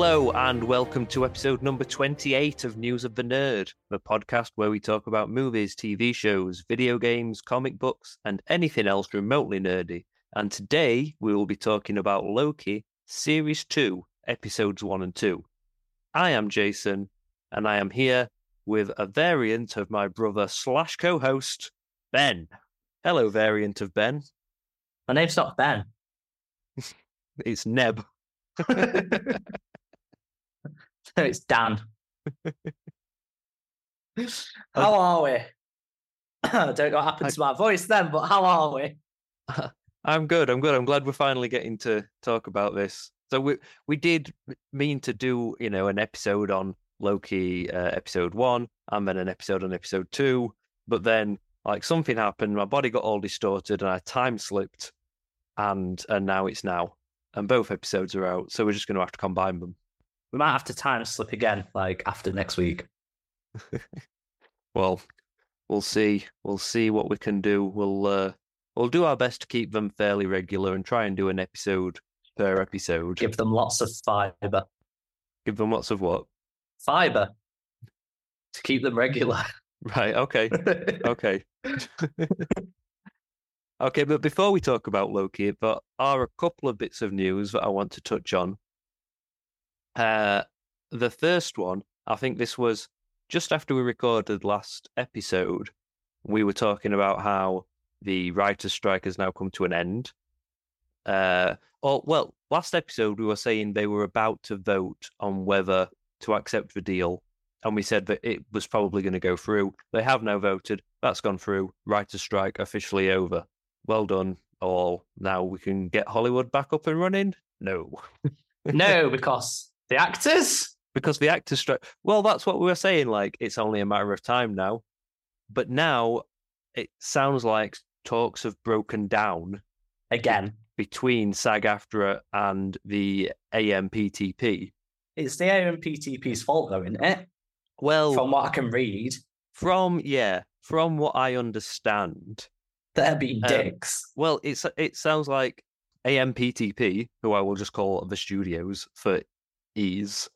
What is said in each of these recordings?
Hello and welcome to episode number 28 of News of the Nerd, the podcast where we talk about movies, TV shows, video games, comic books, and anything else remotely nerdy. And today we will be talking about Loki, Series 2, Episodes 1 and 2. I am Jason, and I am here with a variant of my brother slash co host, Ben. Hello, variant of Ben. My name's not Ben. It's Neb. It's Dan. how are we? I don't know what happened to my voice then, but how are we? I'm good. I'm good. I'm glad we're finally getting to talk about this. So we we did mean to do you know an episode on Loki, uh, episode one, and then an episode on episode two. But then like something happened, my body got all distorted, and I time slipped, and and now it's now, and both episodes are out. So we're just going to have to combine them. We might have to time slip again, like after next week. Well, we'll see. We'll see what we can do. We'll uh, we'll do our best to keep them fairly regular and try and do an episode per episode. Give them lots of fiber. Give them lots of what? Fiber to keep them regular. Right. Okay. Okay. okay, but before we talk about Loki, there are a couple of bits of news that I want to touch on. Uh, the first one, I think this was just after we recorded last episode. We were talking about how the writers' strike has now come to an end. Uh, or well, last episode we were saying they were about to vote on whether to accept the deal, and we said that it was probably going to go through. They have now voted. That's gone through. Writers' strike officially over. Well done, all. Now we can get Hollywood back up and running. No, no, because the actors. because the actors' strike. Well, that's what we were saying. Like it's only a matter of time now. But now it sounds like talks have broken down Again, between SAG-AFTRA and the AMPTP. it's the AMPTP's fault, though, isn't it? Well, From what I can read, from yeah, from what I understand, they're being Um, dicks. well, it's it sounds like AMPTP, who I will just call the studios for ease.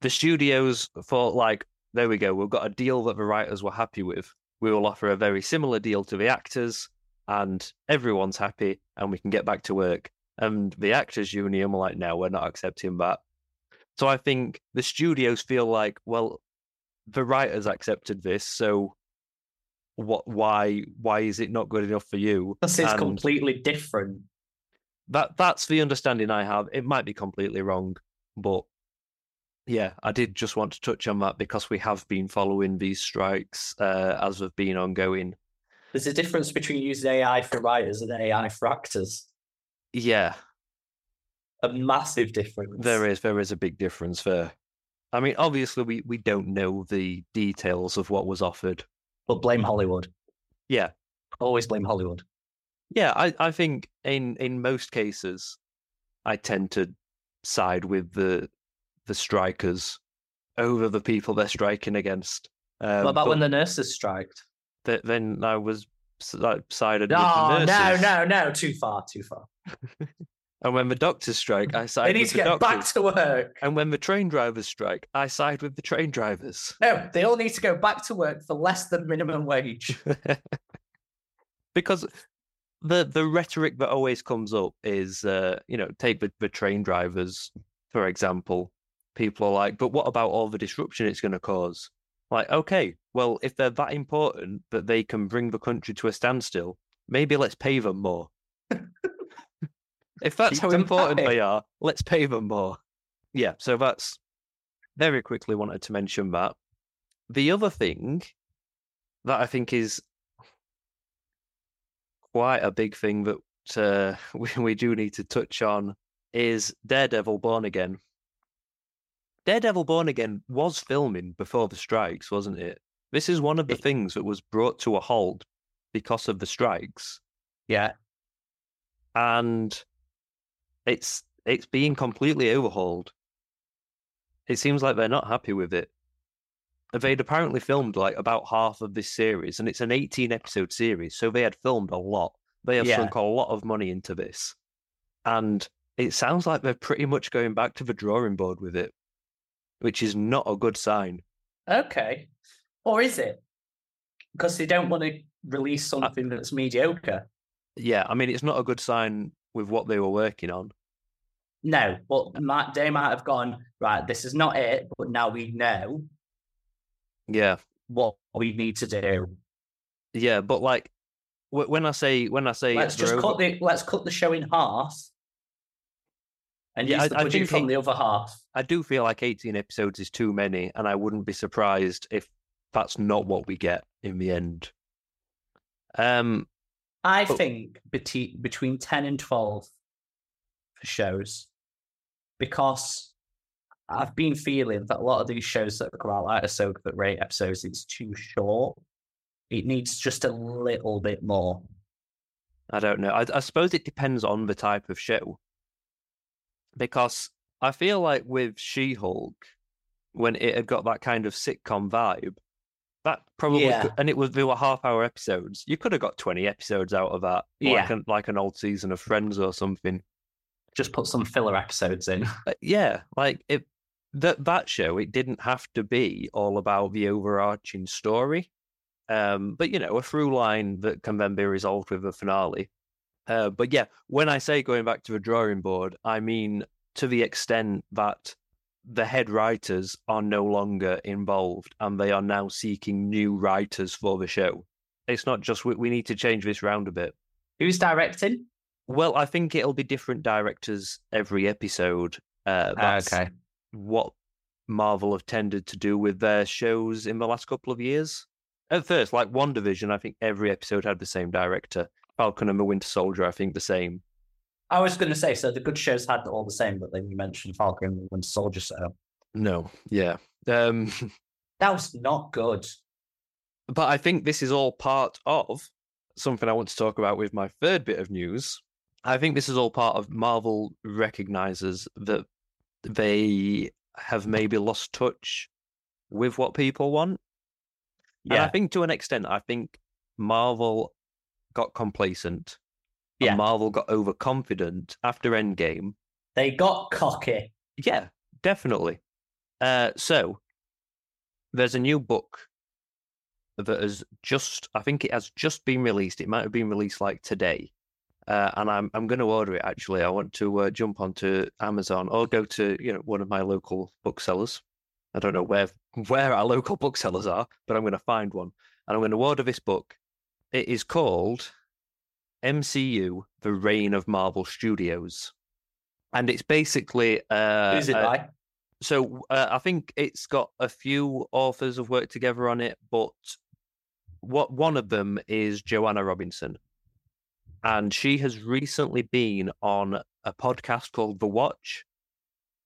The studios thought like, there we go, we've got a deal that the writers were happy with. We will offer a very similar deal to the actors, and everyone's happy, and we can get back to work. And the actors union were like, no, we're not accepting that. So I think the studios feel like, well, the writers accepted this, so what? Why? Why is it not good enough for you? This is And completely different. that that's the understanding I have. It might be completely wrong, but yeah, I did just want to touch on that because we have been following these strikes uh, as they've been ongoing. There's a difference between using AI for writers and AI for actors. Yeah, A massive difference. there is there is a big difference there. I mean, obviously we we don't know the details of what was offered. But blame Hollywood. Yeah, Always blame Hollywood. yeah. I I think in in most cases, I tend to side with the the strikers over the people they're striking against. Um, what about when the nurses striked? th- then I was like, sided No, with the nurses. no, no, no, too far, too far. And when the doctors strike, I They side need with to the get back to work. And when the train drivers strike, I side with the train drivers. No, they all need to go back to work for less than minimum wage. because the the rhetoric that always comes up is, uh, you know, take the, the train drivers for example. People are like, but what about all the disruption it's going to cause? Like, okay, well, if they're that important that they can bring the country to a standstill, maybe let's pay them more. if that's Keep how important happy. they are, let's pay them more. Yeah, so that's very quickly wanted to mention that. The other thing that I think is quite a big thing that uh, we, we do need to touch on is Daredevil Born Again. Daredevil Born Again was filming before the strikes, wasn't it? This is one of the It- things that was brought to a halt because of the strikes, Yeah. and it's it's being completely overhauled. It seems like they're not happy with it. They'd apparently filmed like about half of this series, and it's an 18 episode series, so they had filmed a lot. They have Yeah. sunk a lot of money into this, and it sounds like they're pretty much going back to the drawing board with it, which is not a good sign. Okay. Or is it? Because they don't want to release something that's mediocre. Yeah, I mean, it's not a good sign with what they were working on. No, but they might have gone, right, this is not it, but now we know Yeah, what we need to do. yeah, but like when I say when I say Let's just over- cut the let's cut the show in half and Yeah, use I- the I budget do from the other half. I do feel like 18 episodes is too many, and I wouldn't be surprised if that's not what we get in the end. Um, I But- think between between ten and twelve for shows, because I've been feeling that a lot of these shows that come out like Ahsoka that rate episodes, it's too short. It needs just a little bit more. I don't know. I, I suppose it depends on the type of show. Because I feel like with She Hulk, when it had got that kind of sitcom vibe, that probably Yeah. could, and it was they were half hour episodes. You could have got 20 episodes out of that. Like Yeah. an, like an old season of Friends or something. Just put some filler episodes in. Uh, yeah, like it that that show it didn't have to be all about the overarching story. Um, but you know, a through line that can then be resolved with a finale. Uh, but yeah, when I say going back to the drawing board, I mean to the extent that the head writers are no longer involved and they are now seeking new writers for the show. It's not just we, we need to change this round a bit. Who's directing? Well, I think it'll be different directors every episode. Uh, that's okay. what Marvel have tended to do with their shows in the last couple of years. At first, like WandaVision, I think every episode had the same director. Falcon and the Winter Soldier, I think the same. I was going to say, so the good shows had all the same, but then you mentioned Falcon and the Winter Soldier, so No, yeah. Um, that was not good. but I think this is all part of something I want to talk about with my third bit of news. I think this is all part of Marvel recognizes that they have maybe lost touch with what people want. And I think to an extent, I think Marvel got complacent. Yeah. And Marvel got overconfident after Endgame. they got cocky. Yeah, definitely. Uh, so there's a new book that has just, I think it has just been released. It might have been released like today. Uh, and I'm I'm going to order it actually. I want to uh, jump onto Amazon or go to you know one of my local booksellers. I don't know where where our local booksellers are, but I'm going to find one and I'm going to order this book. It is called MCU: The Reign of Marvel Studios, and it's basically uh, Who's it uh, by? so uh, I think it's got a few authors have worked together on it, but what one of them is Joanna Robinson, and she has recently been on a podcast called The Watch.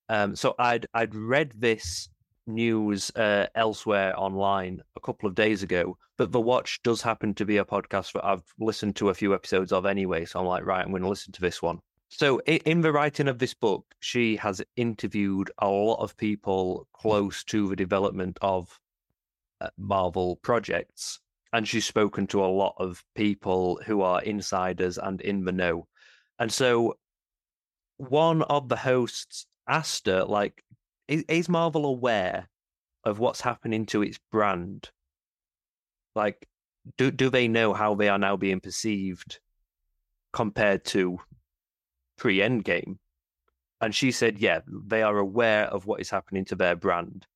Um, so I'd I'd read this news uh, elsewhere online a couple of days ago, but The Watch does happen to be a podcast that I've listened to a few episodes of anyway. So I'm like, right, I'm going to listen to this one. So, in the writing of this book, she has interviewed a lot of people close to the development of uh, Marvel projects, and she's spoken to a lot of people who are insiders and in the know. And so, one of the hosts asked her, like, is, is Marvel aware of what's happening to its brand? Like, do do they know how they are now being perceived compared to pre Endgame? And she said, yeah, they are aware of what is happening to their brand.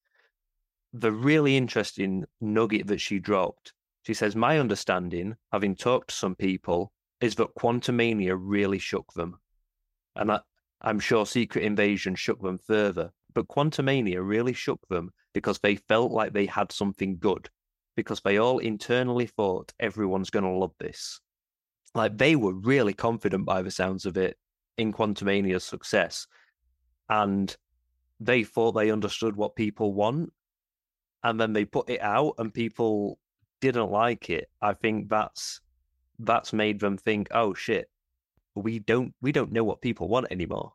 The really interesting nugget that she dropped, she says, My understanding, having talked to some people, is that Quantumania really shook them. And I, I'm sure Secret Invasion shook them further. But Quantumania really shook them because they felt like they had something good, because they all internally thought everyone's going to love this. Like they were really confident by the sounds of it in Quantumania's success. And they thought they understood what people want. And then they put it out and people didn't like it. I think that's that's made them think, oh shit, we don't we don't know what people want anymore.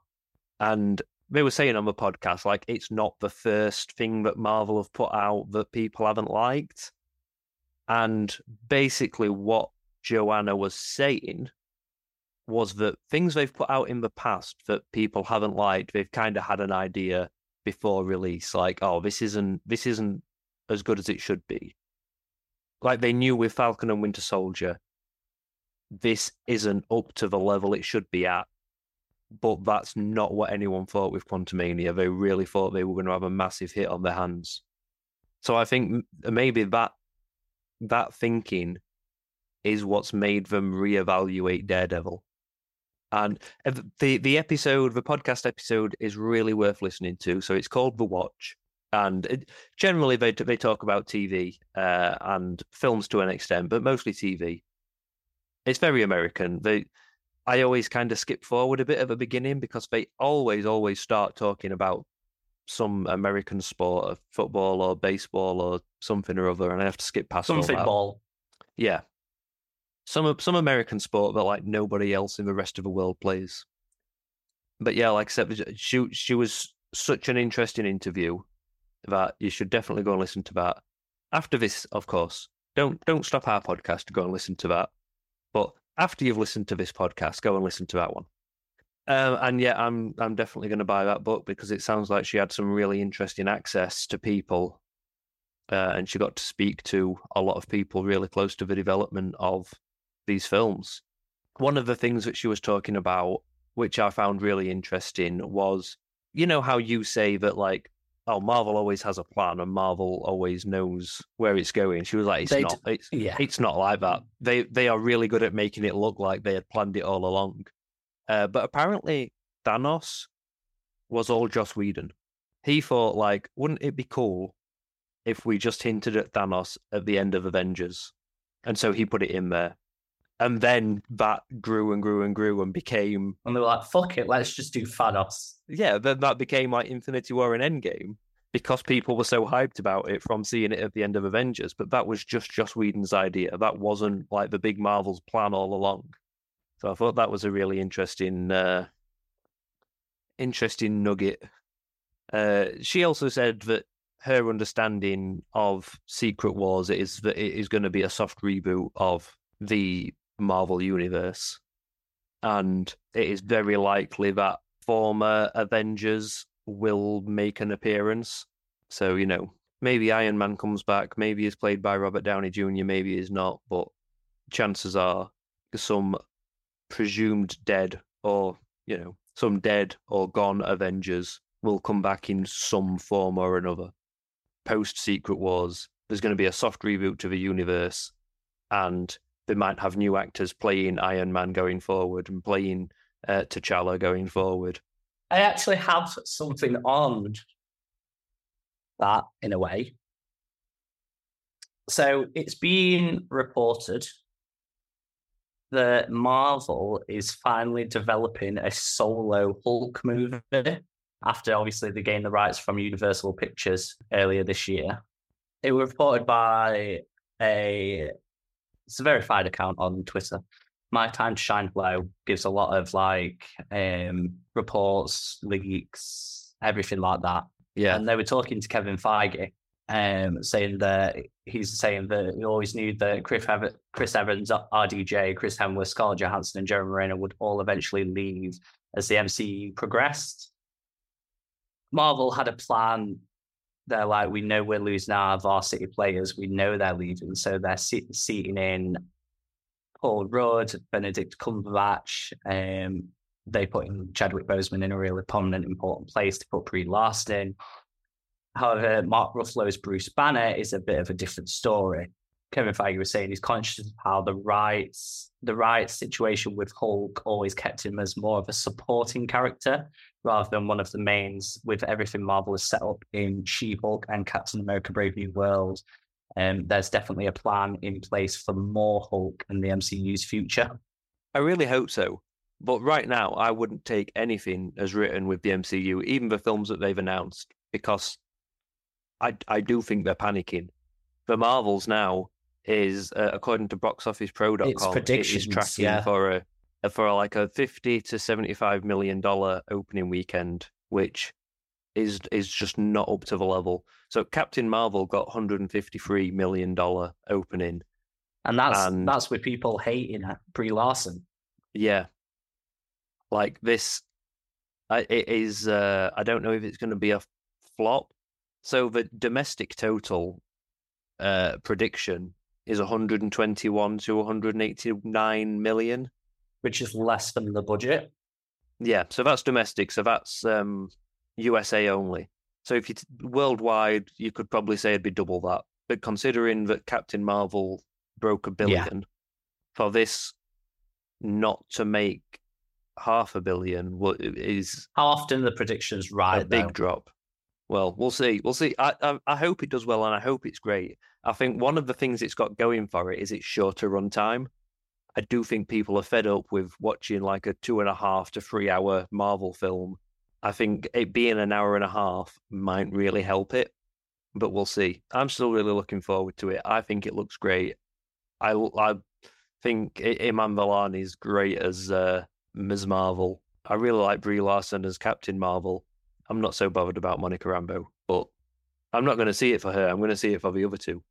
And they were saying on the podcast, like it's not the first thing that Marvel have put out that people haven't liked. And basically what Joanna was saying was that things they've put out in the past that people haven't liked, they've kind of had an idea before release, like, oh, this isn't this isn't as good as it should be. Like they knew with Falcon and Winter Soldier, this isn't up to the level it should be at. But that's not what anyone thought with Quantumania. They really thought they were going to have a massive hit on their hands. So I think maybe that that thinking is what's made them reevaluate Daredevil. And the the episode, the podcast episode, is really worth listening to. So it's called The Watch, and it, generally they they talk about TV uh, and films to an extent, but mostly TV. It's very American. They, I always kind of skip forward a bit at the beginning because they always always start talking about some American sport, of football or baseball or something or other, and I have to skip past something ball. Yeah, some some American sport that like nobody else in the rest of the world plays. But yeah, like I said, she she was such an interesting interview that you should definitely go and listen to that. After this, of course, don't don't stop our podcast to go and listen to that. But after you've listened to this podcast, go and listen to that one. Um, and yeah, I'm I'm definitely going to buy that book because it sounds like she had some really interesting access to people, uh, and she got to speak to a lot of people really close to the development of these films. One of the things that she was talking about, which I found really interesting, was you know how you say that like oh Marvel always has a plan and Marvel always knows where it's going. She was like it's They not it's Yeah. it's not like that. They they are really good at making it look like they had planned it all along. Uh, but apparently Thanos was all Joss Whedon. He thought like, wouldn't it be cool if we just hinted at Thanos at the end of Avengers? And so he put it in there. And then that grew and grew and grew and became And they were like, fuck it, let's just do Thanos. yeah, then that became like Infinity War and Endgame because people were so hyped about it from seeing it at the end of Avengers. But that was just Joss Whedon's idea. That wasn't like the big Marvel's plan all along. So I thought that was a really interesting, uh, interesting nugget. Uh, she also said that her understanding of Secret Wars is that it is going to be a soft reboot of the Marvel universe, and it is very likely that former Avengers will make an appearance. So, you know, maybe Iron Man comes back, maybe he's played by Robert Downey Jr., maybe he's not, but chances are some presumed dead or, you know, some dead or gone Avengers will come back in some form or another. Post Secret Wars, there's going to be a soft reboot to the universe, and they might have new actors playing Iron Man going forward and playing uh, T'Challa going forward. I actually have something on that in a way. So it's been reported that Marvel is finally developing a solo Hulk movie after obviously they gained the rights from Universal Pictures earlier this year. It was reported by a it's a verified account on Twitter. My Time to Shine Low gives a lot of like um reports, leaks, everything like that. Yeah, And they were talking to Kevin Feige, um, saying that he's saying that he always knew that Chris, Ev- Chris Evans, RDJ, Chris Hemsworth, Scarlett Johansson, and Jeremy Renner would all eventually leave as the MCU progressed. Marvel had a plan. They're like, we know we're losing our varsity players. We know they're leaving, so they're se- seating in Paul Rudd, Benedict Cumberbatch. Um, they put in Chadwick Boseman in a really prominent, important place to put Brie Larson in. However, Mark Ruffalo's Bruce Banner is a bit of a different story. Kevin Feige was saying he's conscious of how the rights, the rights situation with Hulk always kept him as more of a supporting character rather than one of the mains. With everything Marvel has set up in She-Hulk and Captain America: Brave New World, um, there's definitely a plan in place for more Hulk in the MCU's future. I really hope so. But right now, I wouldn't take anything as written with the MCU, even the films that they've announced, because I I do think they're panicking. The Marvels now is, uh, according to boxofficepro.com, it is predictions, tracking yeah. for a for like a fifty to seventy five million dollar opening weekend, which is is just not up to the level. So Captain Marvel got 153 million dollar opening. And that's And- that's with people hating Brie Larson. Yeah. Like this, it is. Uh, I don't know if it's going to be a flop. So the domestic total uh, prediction is 121 to 189 million. Which is less than the budget. Yeah, so that's domestic. So that's um, USA only. So if you t- worldwide, you could probably say it'd be double that. But considering that Captain Marvel broke a Yeah. billion, for this not to make half a billion wa- is How often the predictions right? a big though? drop. Well, we'll see. We'll see. I, I I hope it does well, and I hope it's great. I think one of the things it's got going for it is its shorter run time. I do think people are fed up with watching like a two and a half to three hour Marvel film. I think it being an hour and a half might really help it, but we'll see. I'm still really looking forward to it. I think it looks great. I I think Iman Vellani is great as uh, Ms. Marvel. I really like Brie Larson as Captain Marvel. I'm not so bothered about Monica Rambeau, but I'm not going to see it for her. I'm going to see it for the other two.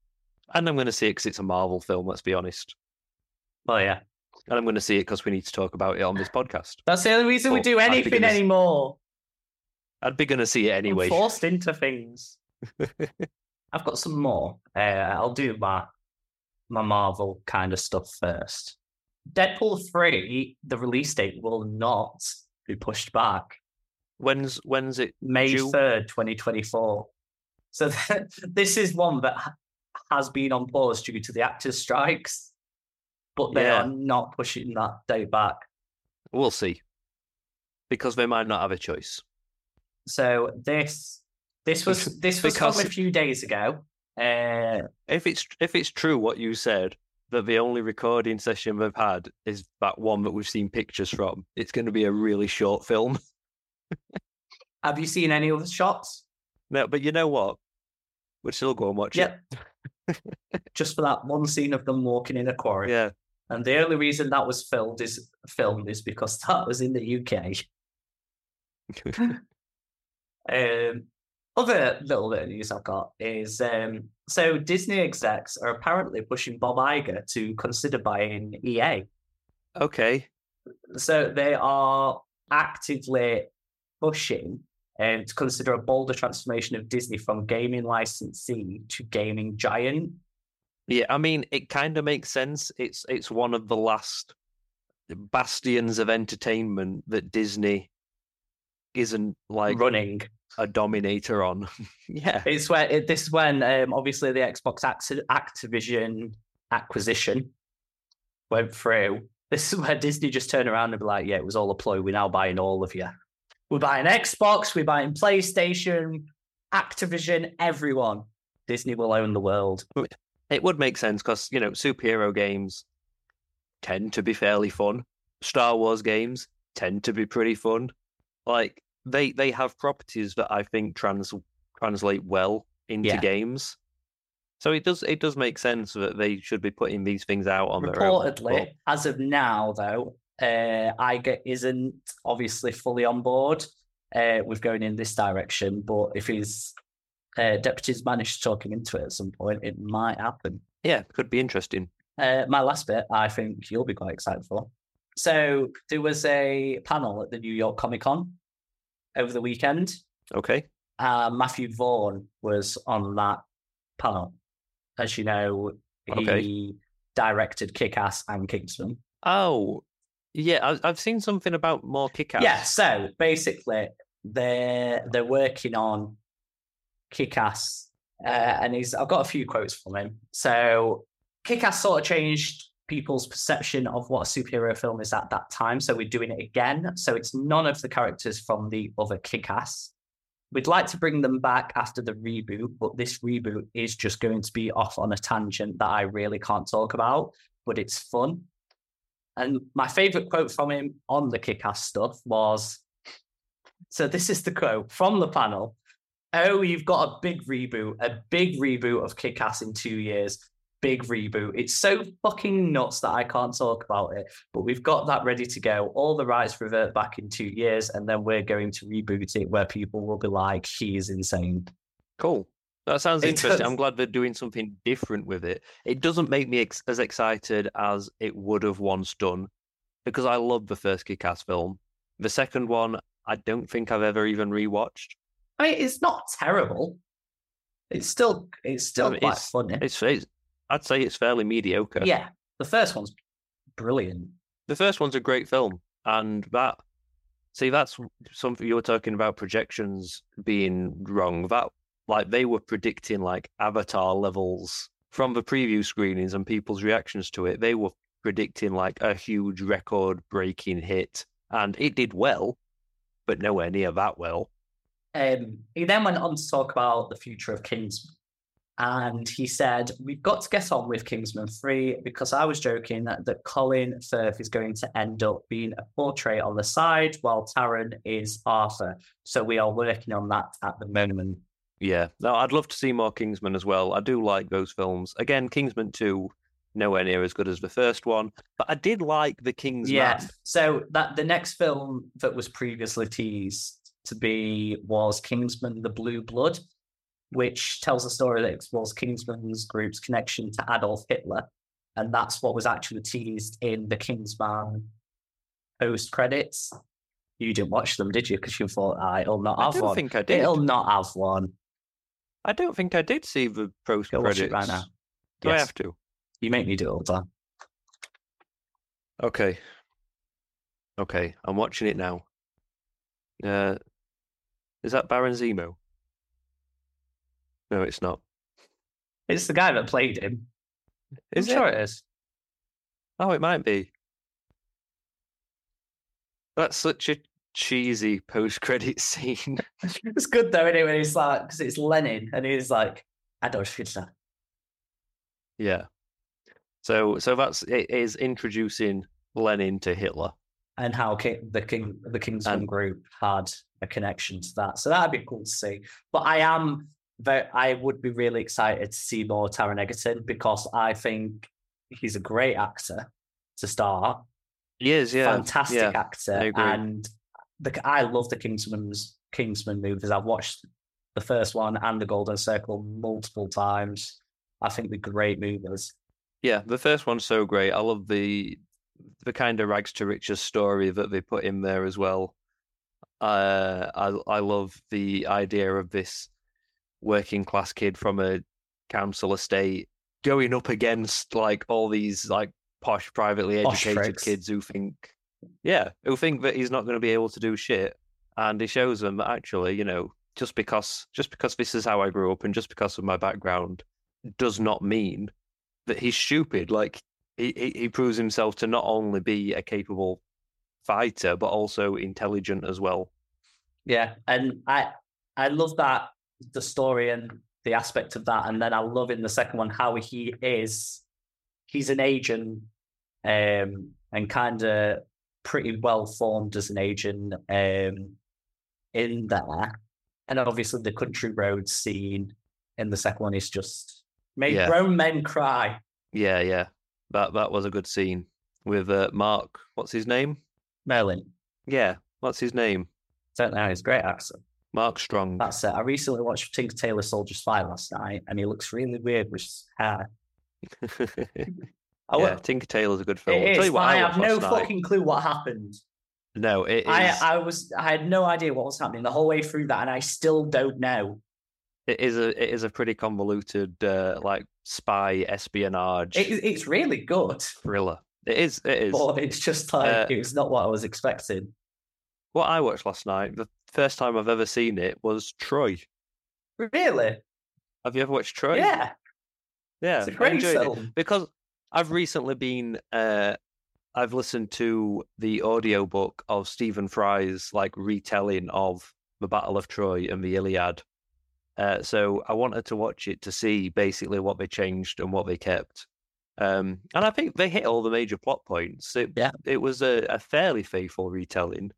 And I'm going to see it because it's a Marvel film, let's be honest. Well, yeah. And I'm going to see it because we need to talk about it on this podcast. That's the only reason we do anything is- anymore. I'd be going to see it anyway. I'm forced into things. I've got some more. Uh, I'll do my my Marvel kind of stuff first. Deadpool three, the release date will not be pushed back. When's when's it? May third, twenty twenty four. So this is one that has been on pause due to the actors' strikes, but they Yeah. are not pushing that date back. We'll see. Because they might not have a choice. So this this was this was from Because- a few days ago. Uh, If it's if it's true what you said, that the only recording session they've had is that one that we've seen pictures from, it's going to be a really short film. have you seen any other shots? No, but you know what? We'd still go and watch Yep. Just for that one scene of them walking in a quarry. Yeah. And the only reason that was filmed is filmed is because that was in the UK. Um, other little bit of news I've got is um, so Disney execs are apparently pushing Bob Iger to consider buying EA. okay. So they are actively pushing um, to consider a bolder transformation of Disney from gaming licensee to gaming giant. Yeah, I mean, it kind of makes sense. It's it's one of the last bastions of entertainment that Disney isn't like running. a dominator on. yeah. It's where it, this is when um, obviously the Xbox Acti- Activision acquisition went through. This is where Disney just turned around and be like, "Yeah, it was all a ploy. We're now buying all of you. We're buying Xbox. We're buying PlayStation, Activision, everyone. Disney will own the world." It would make sense because, you know, superhero games tend to be fairly fun. Star Wars games tend to be pretty fun. Like they they have properties that I think trans translate well into Yeah. games. So it does it does make sense that they should be putting these things out on their own. Reportedly, as of now, though, uh, Iger isn't obviously fully on board uh, with going in this direction. But if his uh, deputies manage to talk him into it at some point, it might happen. Yeah, could be interesting. Uh, my last bit, I think you'll be quite excited for. So there was a panel at the New York Comic Con over the weekend. Okay. Uh, Matthew Vaughn was on that panel. As you know, he Okay. directed Kick Ass and Kingsman. Oh, yeah. I, I've seen something about more kick-ass. Yeah, so basically they're they're working on Kick Ass, uh, and he's I've got a few quotes from him. So Kick Ass sort of changed people's perception of what a superhero film is at that time. So we're doing it again. So it's none of the characters from the other Kick Ass. We'd like to bring them back after the reboot, but this reboot is just going to be off on a tangent that I really can't talk about, but it's fun. And my favorite quote from him on the kick ass stuff was so this is the quote from the panel. Oh, you've got a big reboot, a big reboot of kick ass in two years. Big reboot. It's so fucking nuts that I can't talk about it, but we've got that ready to go. All the rights revert back in two years, and then we're going to reboot it where people will be like, he is insane. Cool. That sounds It interesting. does. I'm glad they're doing something different with it. It doesn't make me ex- as excited as it would have once done because I love the first Kick-Ass film. The second one, I don't think I've ever even rewatched. I mean, it's not terrible. It's still it's still mean, quite it's- funny. It's, it's I'd say it's fairly mediocre. Yeah, the first one's brilliant. The first one's a great film, and that see that's something you were talking about projections being wrong. That like they were predicting like Avatar levels from the preview screenings and people's reactions to it. They were predicting like a huge record-breaking hit, and it did well, but nowhere near that well. Um, he then went on to talk about the future of Kingsman. And he said, We've got to get on with Kingsman 3 because I was joking that, that Colin Firth is going to end up being a portrait on the side while Taron is Arthur. So we are working on that at the moment. Yeah, no, I'd love to see more Kingsman as well. I do like those films. Again, Kingsman Two, nowhere near as good as the first one, but I did like the Kingsman. Yeah. So that the next film that was previously teased to be was Kingsman: The Blue Blood, which tells a story that explores Kingsman's group's connection to Adolf Hitler, and that's what was actually teased in the Kingsman post credits. You didn't watch them, did you? Because you thought, ah, it'll not I have don't one. think I did. It'll not have one. I don't think I did see the post Go watch credits. it right now. Do I Yes. have to? You make me do it all the time. Okay. Okay, I'm watching it now. Uh, is that Baron Zemo? No, it's not. It's the guy that played him. Is I'm it? sure it is. Oh, it might be. That's such a cheesy post-credit scene. It's good though, anyway. He's like, because it's Lenin, and he's like, Adolf Hitler. yeah. So, so that's it is introducing Lenin to Hitler. and how King, the King the Kingsman And- group had a connection to that. So that'd be cool to see. But I am very, I would be really excited to see more Taron Egerton because I think he's a great actor to start. He is, yeah, Fantastic yeah. actor. And the I love the Kingsman's Kingsman movies. I've watched the first one and the Golden Circle multiple times. I think they're great movies. Yeah, the first one's so great. I love the the kind of rags to riches story that they put in there as well. Uh, I I love the idea of this working class kid from a council estate going up against like all these like posh, privately educated kids who think, yeah, who think that he's not going to be able to do shit, and he shows them that actually, you know, just because just because this is how I grew up and just because of my background does not mean that he's stupid. Like he, he, he proves himself to not only be a capable fighter, but also intelligent as well. Yeah, and I I love that the story and the aspect of that, and then I love in the second one how he is. He's an agent, um, and kind of pretty well formed as an agent, um, in there, and obviously the country road scene in the second one is just made Yeah. grown men cry. Yeah, yeah. That that was a good scene with uh, Mark. What's his name? Merlin, Yeah, what's his name? don't know, he's a great accent. Mark Strong. That's it. I recently watched Tinker Tailor Soldier Spy last night, and he looks really weird with his hair. I yeah, wa- Tinker Tailor's a good film. It I'll is, tell you what I, I have no night. fucking clue what happened. No, it is. I I was I had no idea what was happening the whole way through that, and I still don't know. It is a it is a pretty convoluted uh, like spy espionage It, it's really good, thriller. It is. It is. but it's just like Uh, it's not what I was expecting. What I watched last night, the first time I've ever seen it was Troy. Really? Have you ever watched Troy? Yeah, yeah. it's great it film. because I've recently been. Uh, I've listened to the audiobook of Stephen Fry's like retelling of the Battle of Troy and the Iliad. Uh, so I wanted to watch it to see basically what they changed and what they kept. Um, and I think they hit all the major plot points. It, Yeah. it was a, a fairly faithful retelling.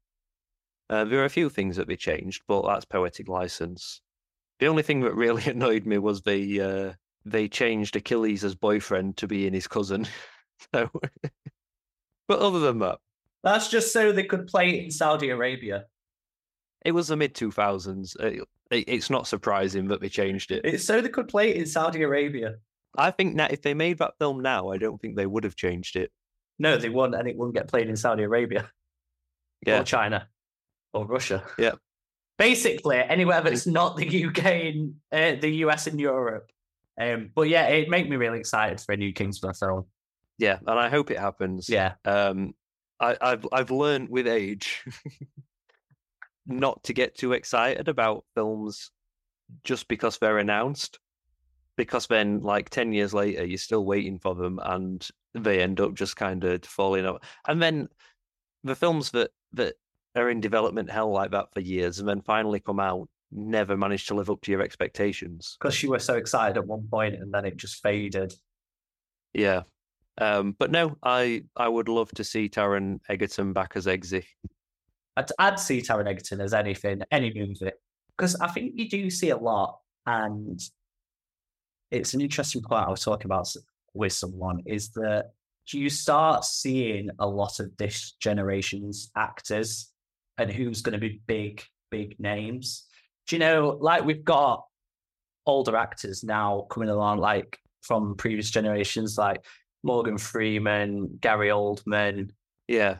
Uh, there are a few things that they changed, but that's poetic license. The only thing that really annoyed me was the uh, they changed Achilles' boyfriend to being his cousin. so, but other than that, That's just so they could play in Saudi Arabia. it was the mid two thousands. It, it's not surprising that they changed it. It's so they could play it in Saudi Arabia. I think that if they made that film now, I don't think they would have changed it. No, they wouldn't, and it wouldn't get played in Saudi Arabia. Yeah. or China or Russia. Yeah. Basically, anywhere that's not the UK and uh, the US and Europe. Um, but yeah, it made me really excited for a new Kingsman film. Yeah, and I hope it happens. Yeah, Um, I, I've I've learned with age not to get too excited about films just because they're announced, because then like ten years later you're still waiting for them and they end up just kind of falling out. And then the films that that are in development hell like that for years and then finally come out never managed to live up to your expectations. because you were so excited at one point and then it just faded. Yeah. Um, but no, I I would love to see Taron Egerton back as Eggsy. I'd, I'd see Taron Egerton as anything, any movie, because I think you do see a lot, and it's an interesting point I was talking about with someone is that you start seeing a lot of this generation's actors and who's going to be big, big names. Do you know, like we've got older actors now coming along, like from previous generations, like Morgan Freeman, Gary Oldman, Yeah.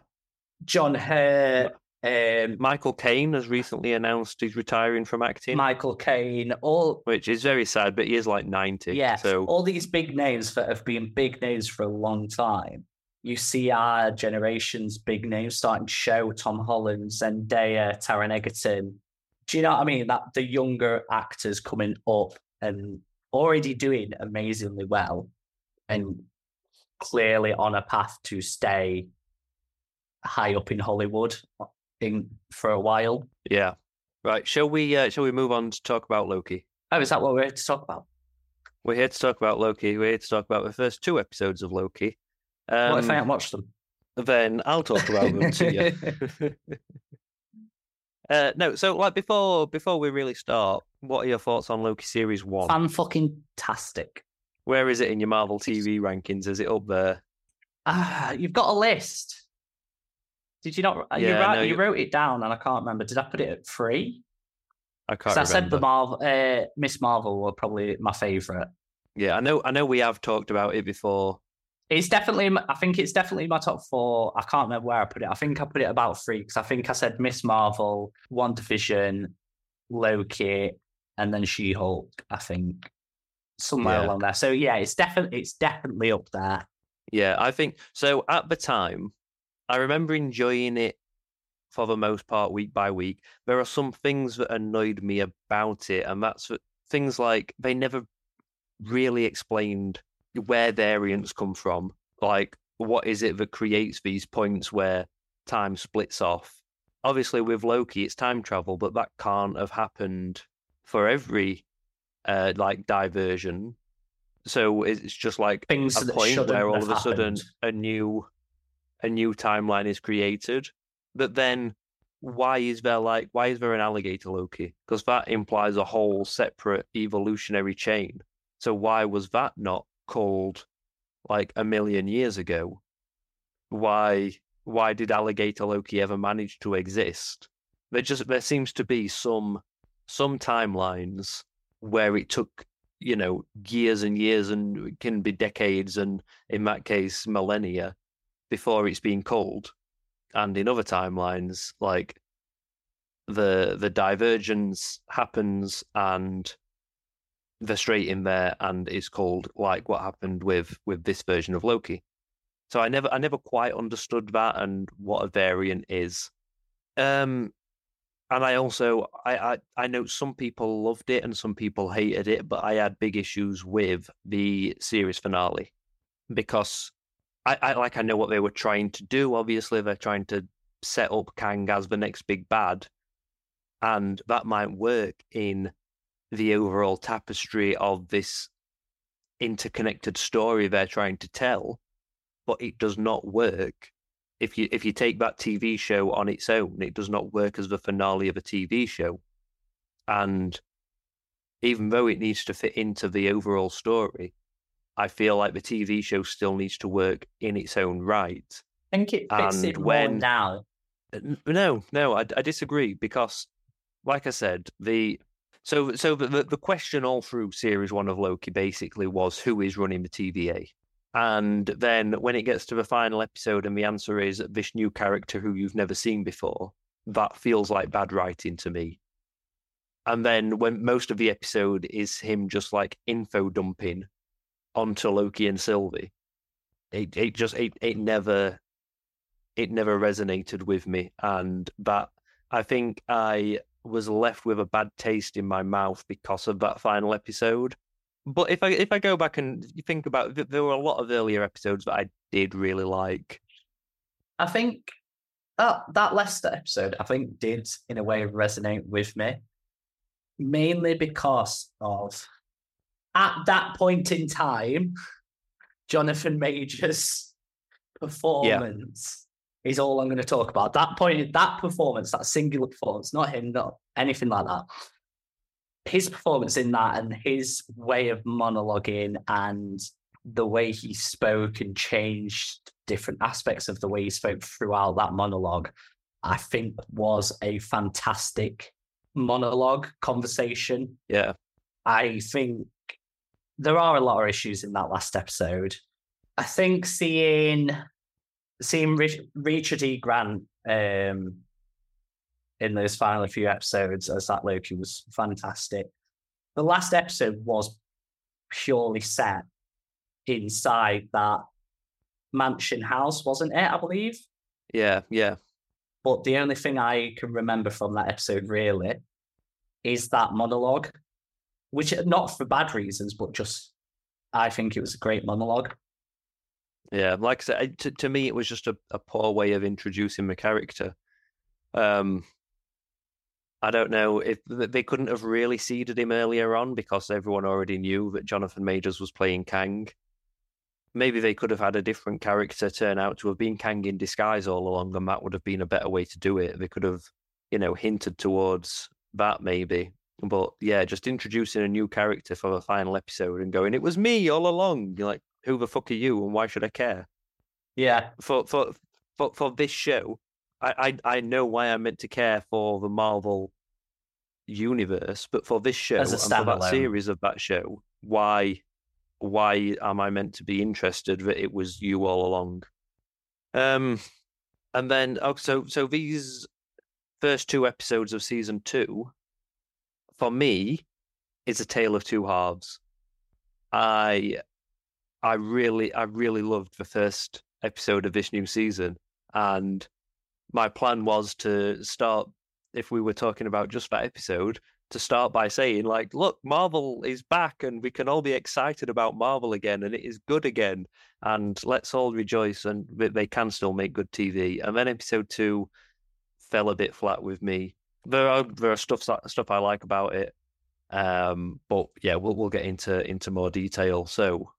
John Hurt, um, Michael Caine has recently announced he's retiring from acting, Michael Caine, all which is very sad, but he is like 90. yeah, So, all these big names that have been big names for a long time. You see our generation's big names starting to show Tom Holland, Zendaya, Taron Egerton. Do you know what I mean? That the younger actors coming up and already doing amazingly well and clearly on a path to stay high up in Hollywood in for a while. yeah. Right. Shall we uh, shall we move on to talk about Loki? Oh, is that what we're here to talk about? We're here to talk about Loki. We're here to talk about the first two episodes of Loki. Um, what if I haven't watched them? then I'll talk about them to you. uh, no, so like before before we really start, what are your thoughts on Loki series one? Fan fucking tastic. Where is it in your Marvel TV rankings? Is it up there? Ah, you've got a list. Did you not? you, Yeah, wrote, no, you you- wrote it down, and I can't remember. Did I put it at three? I can't Because I said the Marvel, uh, Miss Marvel were probably my favorite. Yeah, I know. I know we have talked about it before. It's definitely. I think it's definitely my top four. I can't remember where I put it. I think I put it about three because I think I said Miss Marvel, WandaVision, Loki, and then She Hulk. I think somewhere Yeah. along there. So yeah, it's definitely it's definitely up there. Yeah, I think so. At the time, I remember enjoying it for the most part, week by week. There are some things that annoyed me about it, and that's that things like they never really explained where variants come from. Like, what is it that creates these points where time splits off? Obviously, with Loki, it's time travel, but that can't have happened for every uh, like diversion. So it's just like Things a point where all of a sudden happened. a new a new timeline is created. But then why is there like why is there an alligator Loki? Because that implies a whole separate evolutionary chain. So why was that not called like a million years ago? Why why did alligator Loki ever manage to exist? There just there seems to be some some timelines where it took you know years and years and can be decades and in that case millennia before it's been called and in other timelines like the the divergence happens and they're straight in there and it's called like what happened with with this version of loki so i never i never quite understood that and what a variant is um and I also I, I I know some people loved it and some people hated it, but I had big issues with the series finale because I, I like I know what they were trying to do. Obviously, they're trying to set up Kang as the next big bad, and that might work in the overall tapestry of this interconnected story they're trying to tell, but it does not work if you if you take that TV show on its own, it does not work as the finale of a TV show. And even though it needs to fit into the overall story, I feel like the TV show still needs to work in its own right. I think it fits And it more when- now. No, no, I, I disagree because, like I said, the so so the the question all through series one of Loki basically was who is running the TVA, And then when it gets to the final episode and the answer is this new character who you've never seen before, that feels like bad writing to me. And then when most of the episode is him just like info dumping onto Loki and Sylvie, it it just it it never it never resonated with me, and that I think I was left with a bad taste in my mouth because of that final episode. But if I if I go back and think about it, there were a lot of earlier episodes that I did really like. I think that that Leicester episode, I think, did in a way resonate with me, mainly because of at that point in time, Jonathan Majors' performance. Is all I'm going to talk about. That point, that performance, that singular performance, not him, not anything like that his performance in that and his way of monologuing and the way he spoke and changed different aspects of the way he spoke throughout that monologue, I think was a fantastic monologue conversation. Yeah. I think there are a lot of issues in that last episode. I think seeing seeing Rich, Richard E. Grant um, in those final few episodes as that Loki was fantastic. The last episode was purely set inside that mansion house, wasn't it? I believe. Yeah, yeah. But the only thing I can remember from that episode really is that monologue, which not for bad reasons, but just I think it was a great monologue. Yeah, like I said, to, to me, it was just a, a poor way of introducing the character. Um, I don't know if they couldn't have really seeded him earlier on because everyone already knew that Jonathan Majors was playing Kang. Maybe they could have had a different character turn out to have been Kang in disguise all along, and that would have been a better way to do it. They could have, you know, hinted towards that maybe. But yeah, just introducing a new character for the final episode and going, "It was me all along." You're like, "Who the fuck are you, and why should I care?" Yeah. For for for for this show, I, I I know why I'm meant to care for the Marvel universe, but for this show and for that series of that show, why why am I meant to be interested that it was you all along? Um, and then oh, so so these first two episodes of season two, for me, is a tale of two halves. I I really I really loved the first episode of this new season, and my plan was to start if we were talking about just that episode to start by saying like look marvel is back and we can all be excited about marvel again and it is good again and let's all rejoice and they can still make good tv and then episode two fell a bit flat with me. There are there are stuff stuff i like about it um but yeah we'll we'll get into into more detail. So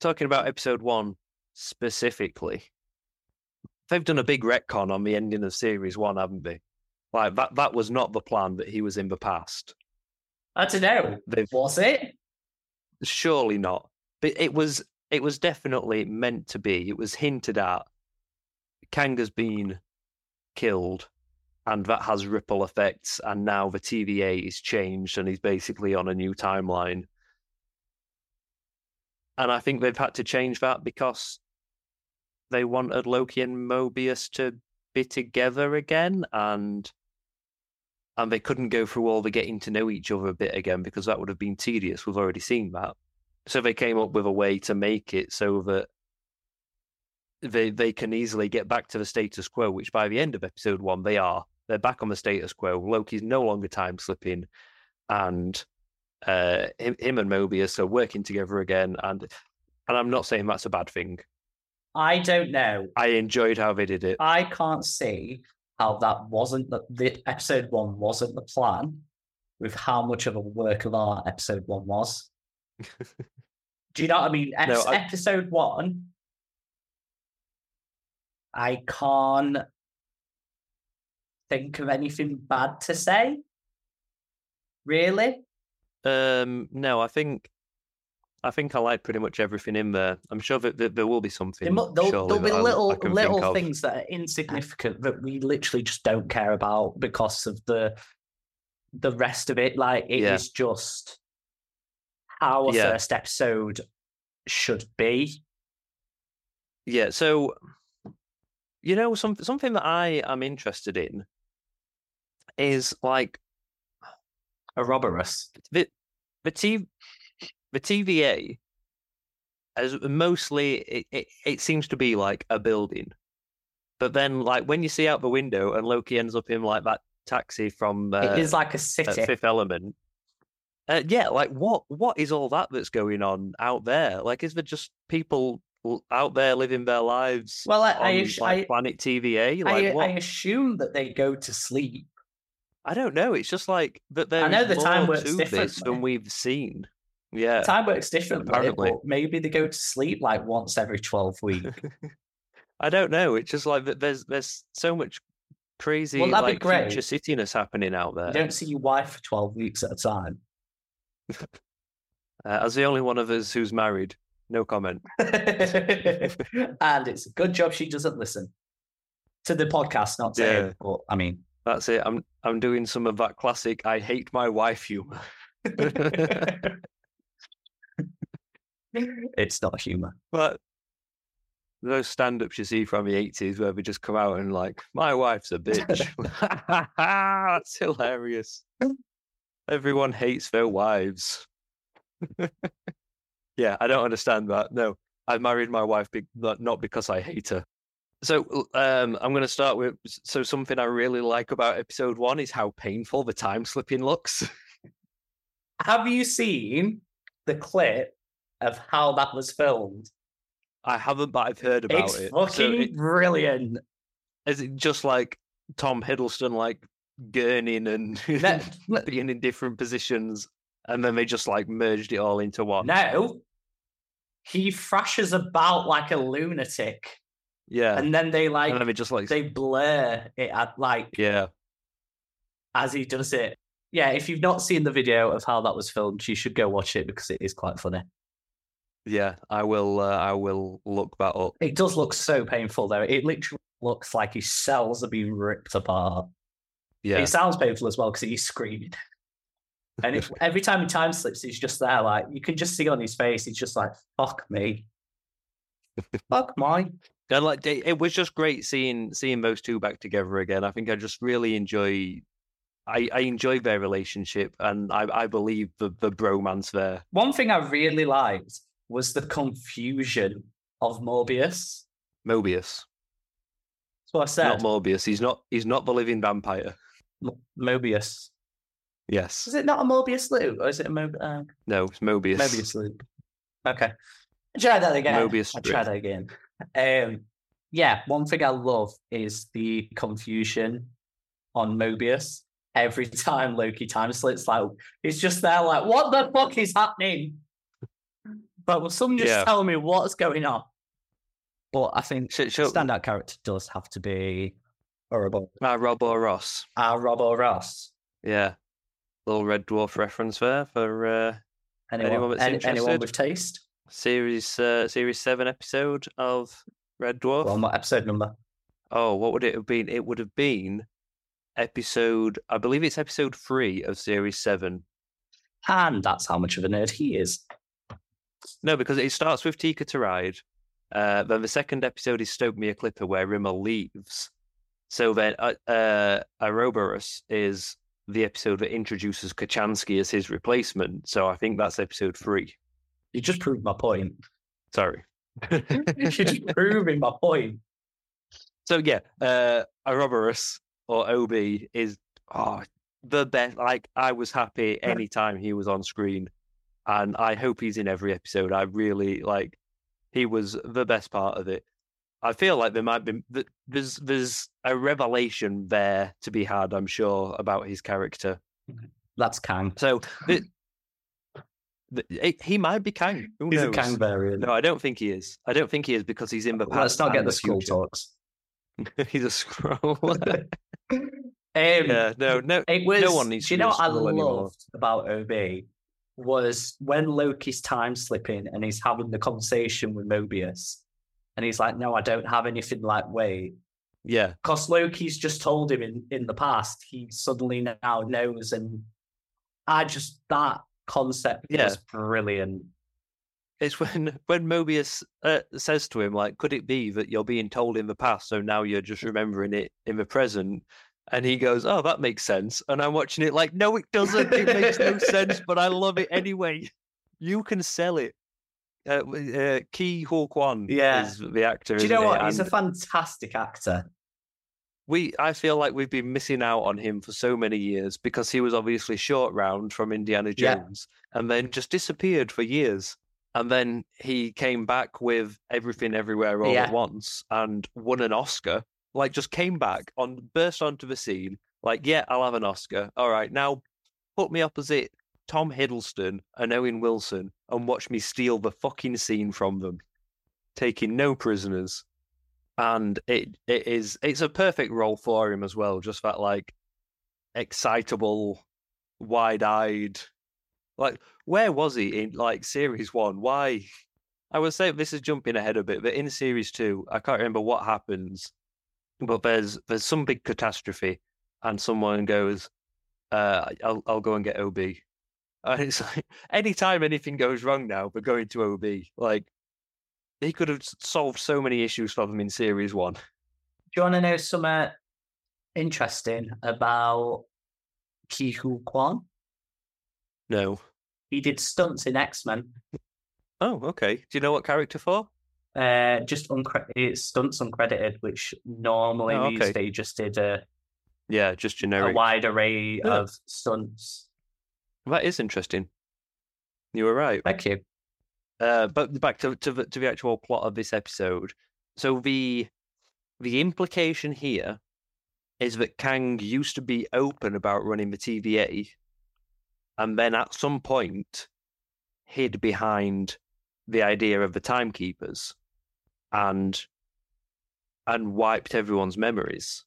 talking about episode one specifically they've done a big retcon on the ending of series one, haven't they? Like that that was not the plan that he was in the past. I don't know. They've, was it? Surely not. But it was it was definitely meant to be. It was hinted at. Kang has been killed and that has ripple effects and now the TVA is changed and he's basically on a new timeline. And I think they've had to change that because they wanted Loki and Mobius to be together again, and and they couldn't go through all the getting to know each other a bit again because that would have been tedious. We've already seen that, so they came up with a way to make it so that they they can easily get back to the status quo. Which by the end of episode one, they are. They're back on the status quo. Loki's no longer time slipping, and uh, him, him and Mobius are working together again. And and I'm not saying that's a bad thing. I don't know. I enjoyed how they did it. I can't see how that wasn't the, the episode one wasn't the plan with how much of a work of art episode one was. Do you know what I mean? no, I... Episode one, I can't think of anything bad to say. Really? Um, no, I think I think I like pretty much everything in there. I'm sure that, that there will be something. There, there'll, there'll be little little things that are insignificant that we literally just don't care about because of the the rest of it. Like it yeah. is just how a yeah. first episode should be. Yeah, so you know, some something that I am interested in is like A robberus. the the T the TVA as mostly it, it, it seems to be like a building. But then like when you see out the window and Loki ends up in like that taxi from uh, it is like a uh, city. Fifth Element. Uh, yeah, like what what is all that that's going on out there? Like, is there just people out there living their lives Well, I, on I, like I, Planet TVA? I, Like, what? I assume that they go to sleep. I don't know. It's just like that. There I know the time works to this differently. than we've seen. Yeah, Time works differently, apparently. but maybe they go to sleep like once every 12 weeks. I don't know. It's just like that. There's there's so much crazy Well, like future cityness happening out you there. don't see your wife for 12 weeks at a time. Uh, as the only one of us who's married, no comment. and it's a good job she doesn't listen to the podcast, not to Yeah. him. But I mean, That's it. I'm I'm doing some of that classic "I hate my wife" humor. it's not humor. But those stand-ups you see from the eighties where they just come out and like, "My wife's a bitch." That's hilarious. Everyone hates their wives. yeah, I don't understand that. No, I married my wife be- not because I hate her. So um, I'm going to start with so something I really like about episode one is how painful the time slipping looks. Have you seen the clip of how that was filmed? I haven't, but I've heard about it. it's it. fucking So it- brilliant. is it just like Tom Hiddleston like gurning and no, being in different positions, and then they just like merged it all into one? no. he thrashes about like a lunatic, Yeah, and, and then they like then they just like they blur it at like yeah, as he does it. Yeah, if you've not seen the video of how that was filmed, you should go watch it because it is quite funny. yeah. I will. Uh, I will look that up. It does look so painful though. It literally looks like his cells are being ripped apart. Yeah, It sounds painful as well because he's screaming. And if, every time he time slips, he's just there, like you can just see on his face, he's just like, fuck me. fuck my. And like it was just great seeing seeing those two back together again. I think I just really enjoy. I, I enjoy their relationship, and I, I believe the the bromance there. One thing I really liked was the confusion of Morbius. Mobius, That's what I said. not Morbius. He's not. He's not the living vampire. Mo- Mobius. Yes. Is it not a Mobius loop, or is it a Mo- uh, No, it's Mobius. Mobius loop? Okay, try that again. Mobius I try that again. Um, yeah, one thing I love is the confusion on Mobius. Every time Loki time slips, like he's just there, like, what the fuck is happening? But will someone just Yeah. tell me what's going on? But I think Sh- sh- standout character does have to be horrible. uh, Rob or Ross. Ah, Robbo Ross. Yeah. Little Red Dwarf reference there for uh, Anyone, Anyone any- anyone with taste? Series uh, series seven episode of Red Dwarf. Well, what episode number? oh, what would it have been? It would have been episode. I believe it's episode three of series seven. And that's how much of a nerd he is. No, because it starts with Tikka to Ride. Uh, then the second episode is Stoke Me a Clipper, where Rimmer leaves. So then, uh, uh, Ouroboros is the episode that introduces Kochanski as his replacement. So I think that's episode three. You just proved my point. Sorry. You're just proving my point. So yeah, uh Ouroboros or OB is oh, the best. Like I was happy anytime he was on screen, and I hope he's in every episode. I really like. He was the best part of it. I feel like there might be th- there's there's a revelation there to be had. I'm sure about his character. That's Kang. So it- he might be Kang. Who He's knows? a Kang variant. No, I don't think he is. I don't think he is because he's in the past. Let's not get the school talks. he's a scroll. Um, yeah, no, no. It was. one needs do you know what I scroll anymore. loved about OB was when Loki's time slipping and he's having the conversation with Mobius, and he's like, "No, I don't have anything like weight." Yeah, Because Loki's just told him in in the past, he suddenly now knows, and I just that concept Yeah. was brilliant. It's when when Mobius uh, says to him, like, "Could it be that you're being told in the past, so now you're just remembering it in the present?" And he goes, "Oh, that makes sense." And I'm watching it like, "No, it doesn't. It makes no sense, but I love it anyway." You can sell it. Uh, uh, Huy Quan Yeah. is the actor. Do you know what? He's a fantastic actor. We I feel like we've been missing out on him for so many years because he was obviously short round from Indiana Yeah. Jones and then just disappeared for years. And then he came back with everything everywhere all Yeah. at once and won an Oscar. Like just came back on burst onto the scene, like, yeah, I'll have an Oscar. All right, now put me opposite Tom Hiddleston and Owen Wilson and watch me steal the fucking scene from them. Taking no prisoners and it it is it's a perfect role for him as well. Just that like excitable, wide eyed. Like where was he in like series one? Why? I would say this is jumping ahead a bit, but in series two, I can't remember what happens. But there's there's some big catastrophe, and someone goes, uh, "I'll I'll go and get OB," and it's like anytime anything goes wrong now, we're going to OB. Like he could have solved so many issues for them in series one. Do you want to know something interesting about Ke Huy Quan? No. He did stunts in X Men. Oh, okay. Do you know what character for? Uh, just uncre- stunts uncredited, which normally Oh, okay. days just did a, Yeah, just a generic. wide array Yeah. of stunts. That is interesting. You were right. Thank you. Uh, but back to to the, to the actual plot of this episode. So the the implication here is that Kang used to be open about running the TVA, and then at some point hid behind the idea of the timekeepers, and and wiped everyone's memories.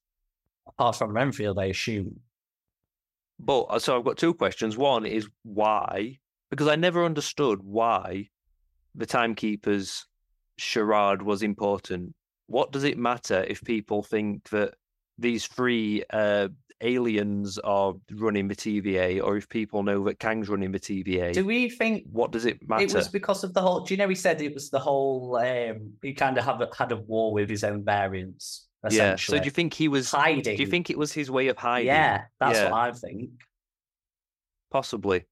Apart from Renfield, I assume. But uh, so I've got two questions. One is why, because I never understood why the timekeepers charade was important. What does it matter if people think that these three uh, aliens are running the TVA, or if people know that Kang's running the TVA? Do we think what does it matter? it was because of the whole? Do you know he said it was the whole? Um, he kind of have a, had a war with his own variants. yeah. So do you think he was? hiding? Do you think it was his way of hiding? Yeah, that's Yeah. what I think. Possibly.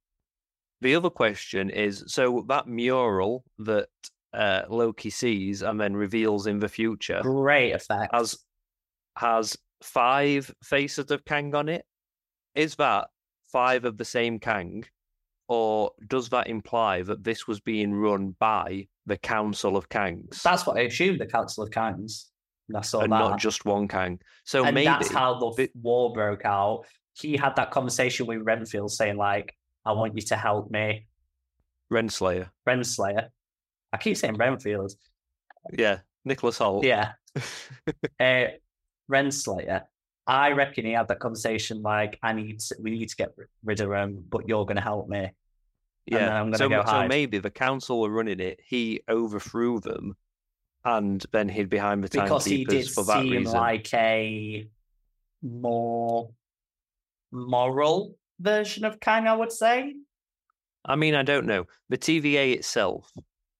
The other question is so that mural that uh, Loki sees and then reveals in the future Great effect. has has five faces of Kang on it. Is that five of the same Kang, or does that imply that this was being run by the Council of Kangs That's what I assumed. The Council of Kangs. I saw and that. not just one Kang? So and maybe that's how the war broke out. He had that conversation with Renfield, saying like, "I want you to help me, Renslayer. Renslayer." I keep saying Renfield. Yeah, Nicholas Hoult. Yeah, uh, Renslayer. I reckon he had that conversation like, "I need, to, we need to get rid of him, but you're going to help me." then Yeah, so, go so maybe the council were running it. He overthrew them, and then hid behind the Because he did for that seem reason. like a more moral version of Kang, I would say. I mean, I don't know. The TVA itself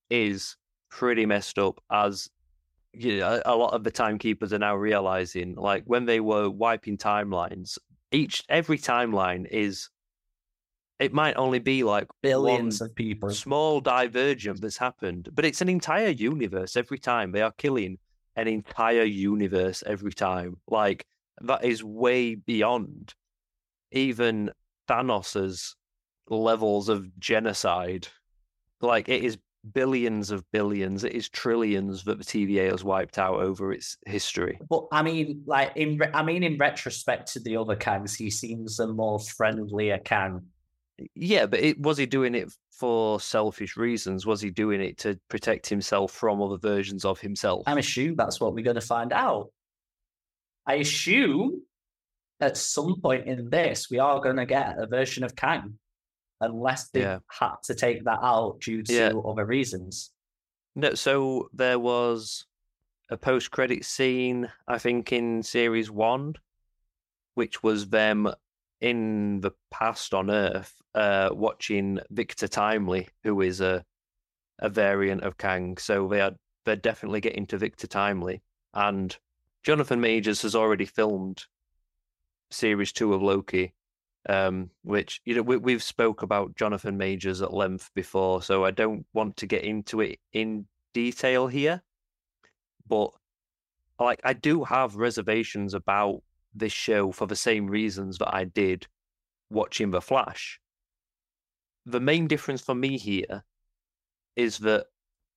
is pretty messed up, as you know, a a lot of the timekeepers are now realizing. Like when they were wiping timelines, each every timeline is. It might only be like Billions one of people. small divergent that's happened, but it's an entire universe every time. They are killing an entire universe every time. Like that is way beyond even Thanos's levels of genocide. Like it is billions of billions, it is trillions that the TVA has wiped out over its history. But I mean, like in re- I mean, in retrospect to the other Kangs, he seems a more friendlier Kang. Yeah, but it, was he doing it for selfish reasons? Was he doing it to protect himself from other versions of himself? I'm assuming that's what we're going to find out. I assume at some point in this we are going to get a version of Kang, unless they Yeah. had to take that out due to Yeah. other reasons. No, so there was a post-credit scene, I think, in series one, which was them in the past on Earth, uh, watching Victor Timely, who is a a variant of Kang. So they are they're definitely getting to Victor Timely. And Jonathan Majors has already filmed series two of Loki, um, which you know we, we've spoke about Jonathan Majors at length before, so I don't want to get into it in detail here. But like I do have reservations about this show for the same reasons that I did watching The Flash. The main difference for me here is that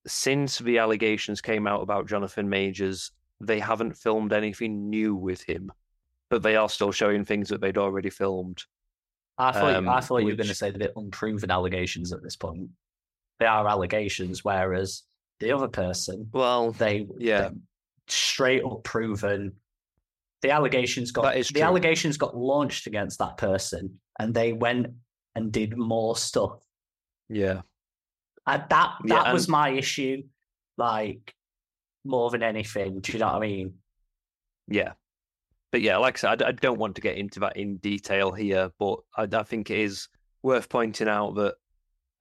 since the allegations came out about Jonathan Majors, they haven't filmed anything new with him, but they are still showing things that they'd already filmed. I thought, Um, I thought you were going to say they're unproven allegations at this point. They are allegations, whereas the other person, Well, they yeah. straight up proven. The allegations got the allegations got launched against that person, and they went and did more stuff. yeah, And that Yeah, that was and- my issue, like more than anything. Do you know what I mean? yeah. But yeah, like I said, I, I don't want to get into that in detail here, but I, I think it is worth pointing out that,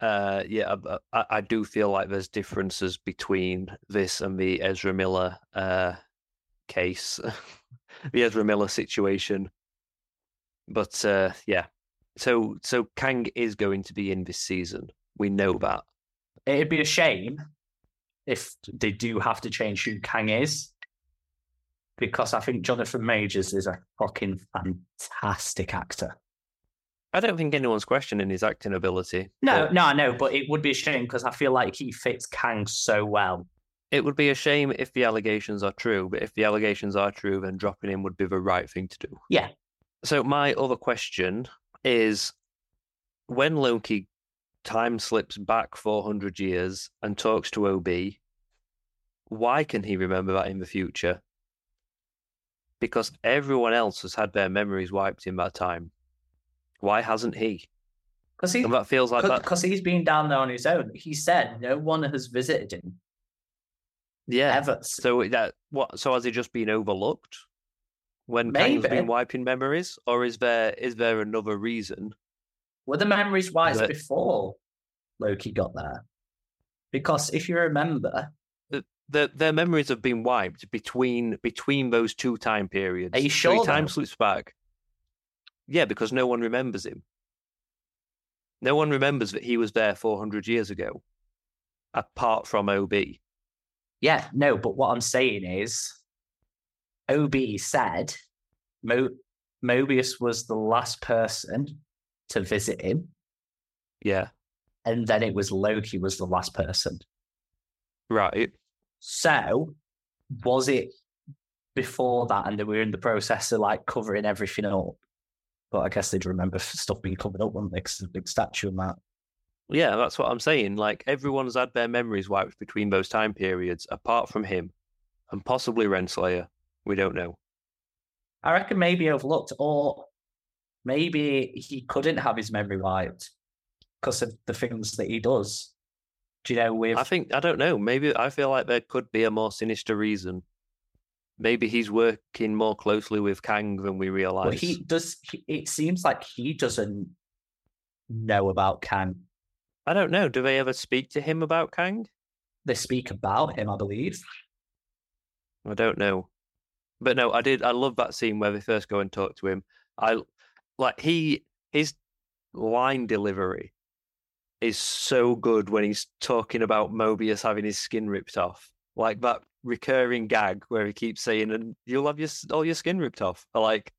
uh, yeah, I, I, do feel like there's differences between this and the Ezra Miller uh, case, the Ezra Miller situation. But uh, yeah, so so Kang is going to be in this season. We know that. It'd be a shame if they do have to change who Kang is, because I think Jonathan Majors is a fucking fantastic actor. I don't think anyone's questioning his acting ability. No, but no, I know, but it would be a shame because I feel like he fits Kang so well. It would be a shame if the allegations are true, but if the allegations are true, then dropping him would be the right thing to do. Yeah. So my other question is when Loki time slips back 400 years and talks to OB, why can he remember that in the future? Because everyone else has had their memories wiped in that time. Why hasn't he? Because he, And that feels like that. because he's been down there on his own. He said no one has visited him Yeah. ever. So that what? So has he just been overlooked when Kang's Maybe. been wiping memories, or is there is there another reason? Were the memories wiped But- before Loki got there? Because if you remember, Their their memories have been wiped between between those two time periods. Are you So time slips back. Yeah, because no one remembers him. No one remembers that he was there 400 years ago, apart from OB. yeah, no, but what I'm saying is, OB said Mo- Mobius was the last person to visit him, Yeah, and then it was Loki was the last person. right. So, was it before that, and they were in the process of like covering everything up? But I guess they'd remember stuff being covered up, wouldn't they? 'Cause there's a big statue and that. Yeah, that's what I'm saying. Like everyone's had their memories wiped between those time periods, apart from him, and possibly Renslayer. We don't know. I reckon maybe overlooked, or maybe he couldn't have his memory wiped because of the things that he does. Do you know? With I think I don't know. Maybe I feel like there could be a more sinister reason. Maybe he's working more closely with Kang than we well, realize. he does. He, it seems like he doesn't know about Kang. I don't know. Do they ever speak to him about Kang? They speak about him, I believe. I don't know. But no, I did. I love that scene where they first go and talk to him. I like he his line delivery is so good when he's talking about Mobius having his skin ripped off, like that recurring gag where he keeps saying, "And you'll have your all your skin ripped off." I Like,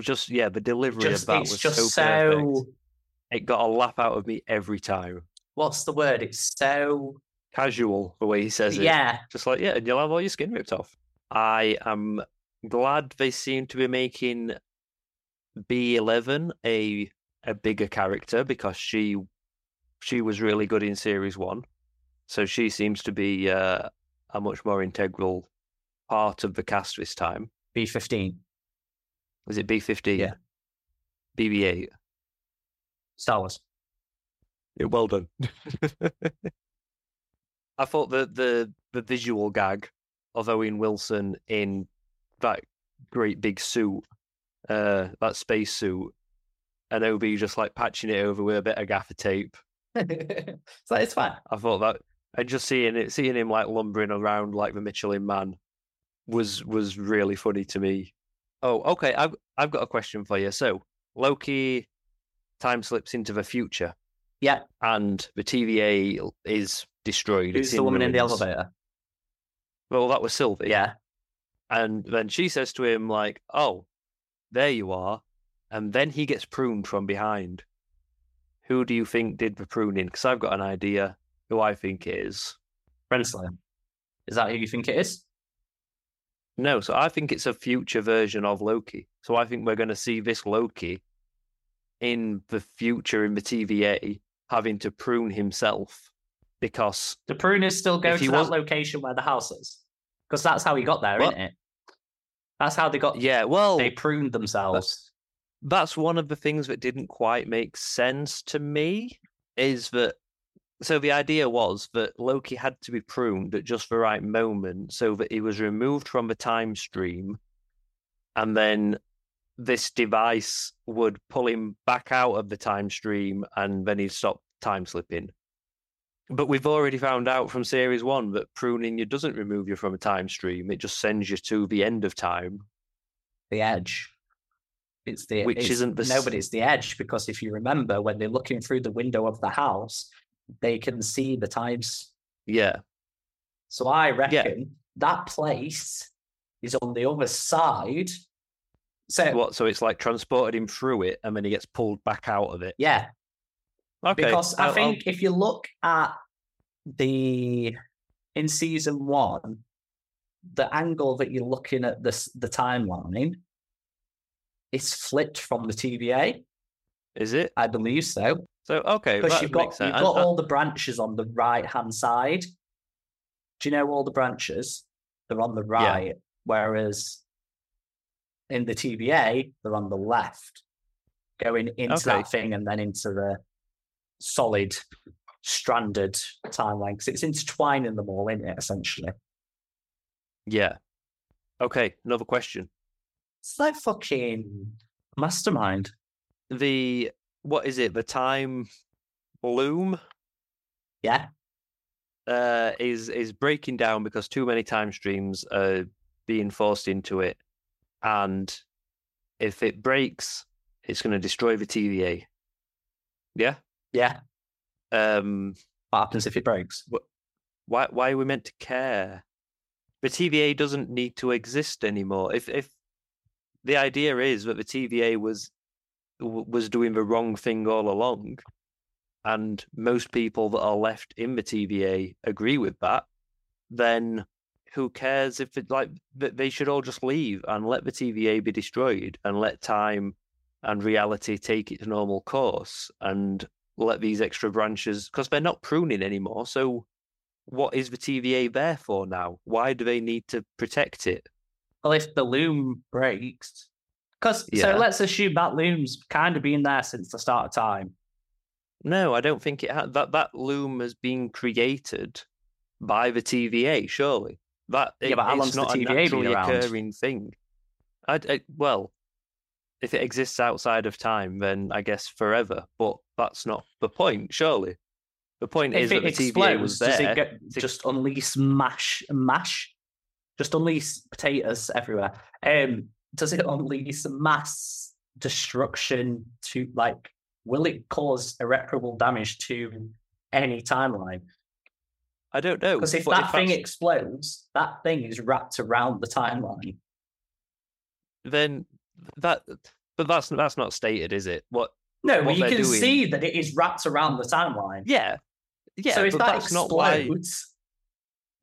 just yeah, the delivery Just of that was just so, so. perfect. It got a laugh out of me every time. What's the word? It's so. Casual the way he says it. Yeah, Just like, yeah, and you'll have all your skin ripped off. I am glad they seem to be making B11 a a bigger character because she she was really good in series one. So she seems to be uh, a much more integral part of the cast this time. B fifteen. Is it B15? Yeah. BB8. Star Wars. Yeah, well done. I thought the the the visual gag of Owen Wilson in that great big suit, uh, that space suit, and OB just like patching it over with a bit of gaffer tape so it's fine. I thought that and just seeing it, seeing him like lumbering around like the Michelin Man was was really funny to me. Oh, okay. I've I've got a question for you. So Loki time slips into the future. Yeah. And the TVA is destroyed. Who's it's the woman in the elevator? Well, that was Sylvie. Yeah. And then she says to him, like, oh, there you are. And then he gets pruned from behind. Who do you think did the pruning? Because I've got an idea who I think it is. Renslayer. Is that who you think it is? No, so I think it's a future version of Loki. So I think we're going to see this Loki in the future in the TVA having to prune himself because The pruners still go to that location where the house is. Because that's how he got there, What? not it? That's how they got yeah, well, they pruned themselves. That's one of the things that didn't quite make sense to me is that so the idea was that Loki had to be pruned at just the right moment so that he was removed from the time stream and then this device would pull him back out of the time stream and then he'd stop time slipping. But we've already found out from series one that pruning you doesn't remove you from a time stream, it just sends you to the end of time. The edge. It's the Which it's- isn't the no, but it's the edge because if you remember when they're looking through the window of the house, they can see the times. Yeah. So I reckon that place is on the other side. So What? So it's like transported him through it, and then he gets pulled back out of it. yeah, Okay. because I I'll- I'll- think if you look at the in season one, the angle that you're looking at this the timeline, it's flipped from the TVA. is it? I believe so. So okay, Because you've got you've got I- I- all the branches on the right hand side. Do you know all the branches? They're on the right, whereas in the TVA they're on the left, going into Okay. that thing and then into the solid stranded timeline because it's intertwining them all in it essentially. yeah. Okay, another question. It's like fucking mastermind. The what is it? The time loom Yeah, uh, is is breaking down because too many time streams are being forced into it, and if it breaks, it's going to destroy the TVA. Yeah. yeah. Um. What happens if it breaks? why why are we meant to care? The TVA doesn't need to exist anymore. If if the idea is that the TVA was was doing the wrong thing all along, and most people that are left in the TVA agree with that, then who cares if it like they should all just leave and let the TVA be destroyed and let time and reality take its normal course and let these extra branches because they're not pruning anymore. So what is the TVA there for now? Why do they need to protect it? Well, if the loom breaks, because Yeah. so let's assume that loom's kind of been there since the start of time. No, I don't think it ha- that that loom has been created by the TVA. Surely that Yeah, it- but how long's the not a TVA been naturally around? occurring thing. I, I well, if it exists outside of time, then I guess forever. But that's not the point. Surely, the point is If that it the TVA was explodes, does there. it get, to- just unleash mash mash? Just unleash potatoes everywhere. Um, does it unleash mass destruction to like? Will it cause irreparable damage to any timeline? I don't know. Because if but that thing that's- explodes, that thing is wrapped around the timeline. then that, but that's that's not stated, is it? What? No, What but you can doing- see that it is wrapped around the timeline. Yeah, yeah. so if that that's not why.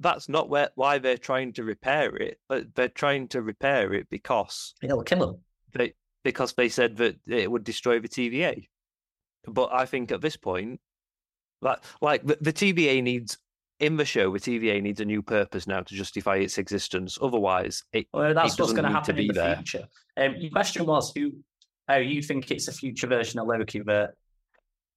That's not where why they're trying to repair it. But they're trying to repair it because it'll kill them. they because they said that it would destroy the TVA. But I think at this point, that like the, the TVA needs in the show, the TVA needs a new purpose now to justify its existence. Otherwise, it Well, that's what's doesn't going to happen in the there. future. Um, your question was who? Oh, you think it's a future version of Loki But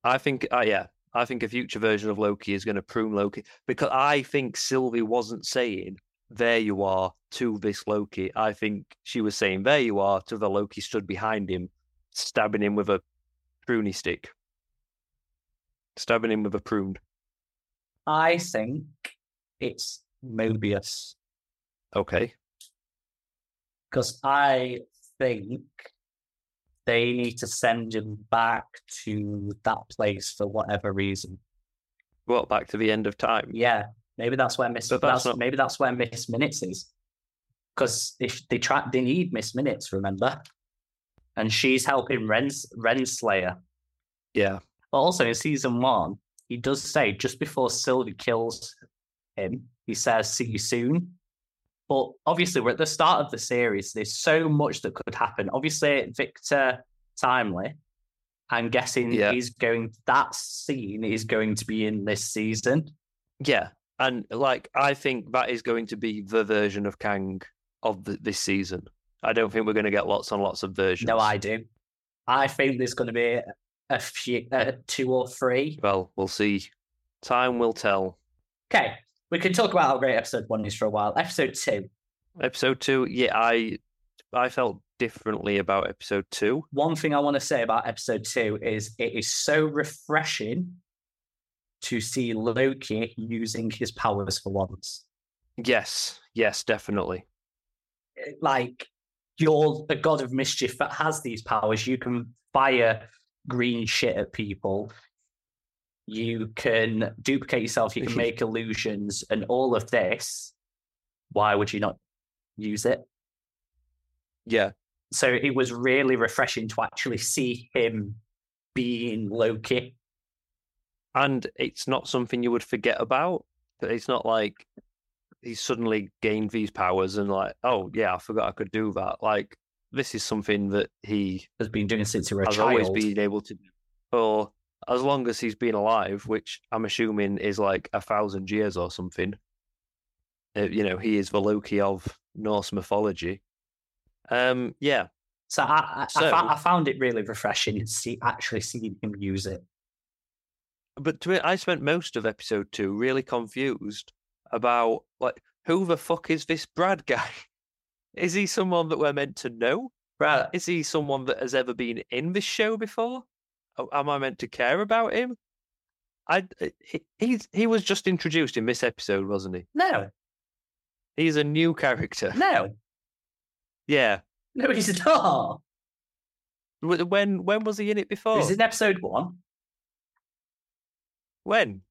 I think, uh, yeah, I think a future version of Loki is going to prune Loki because I think Sylvie wasn't saying "there you are" to this Loki. I think she was saying "there you are" to the Loki stood behind him, stabbing him with a pruny stick. Stabbing him with a prune. I think it's Mobius Okay. because I think they need to send him back to that place for whatever reason. What, back to the end of time? Yeah, maybe that's where Miss. That's that's not- Maybe that's where Miss Minutes is. Because if they try, they need Miss Minutes. Remember, and she's helping Rens Renslayer. Yeah. But also in season one, he does say just before Sylvie kills him, he says, "See you soon." But obviously, we're at the start of the series. There's so much that could happen. Obviously, Victor Timely, I'm guessing Yeah. he's going. That scene is going to be in this season. Yeah. And like, I think that is going to be the version of Kang of the, this season. I don't think we're going to get lots and lots of versions. No, I do. I think there's going to be a few, uh, two or three. Well, we'll see. Time will tell. Okay, we can talk about how great episode one is for a while. Episode two. Episode two, yeah, I I felt differently about episode two. One thing I want to say about episode two is it is so refreshing to see Loki using his powers for once. Yes, yes, definitely. Like you're a god of mischief that has these powers. You can fire green shit at people. You can duplicate yourself. You can make illusions, and all of this. Why would you not use it? Yeah, So it was really refreshing to actually see him being Loki. and it's not something you would forget about. But it's not like he's suddenly gained these powers and like, oh yeah, I forgot I could do that. Like this is something that he Has been doing since he was a has child. always been able to do for as long as he's been alive, which I'm assuming is like a thousand years or something. Uh, you know, he is the Loki of Norse mythology. Um, yeah, So I, I, So- I found it really refreshing to see actually seeing him use it. but to me, I spent most of episode two really confused about like who the fuck is this Brad guy? Is he someone that we're meant to know? Right. Is he someone that has ever been in this show before? Oh, Am I meant to care about him? I eh, he, he's he was just introduced in this episode, wasn't he? No, He's a new character. no, Yeah. no, he's not. Wh- When when was he in it before? He's in episode one. When?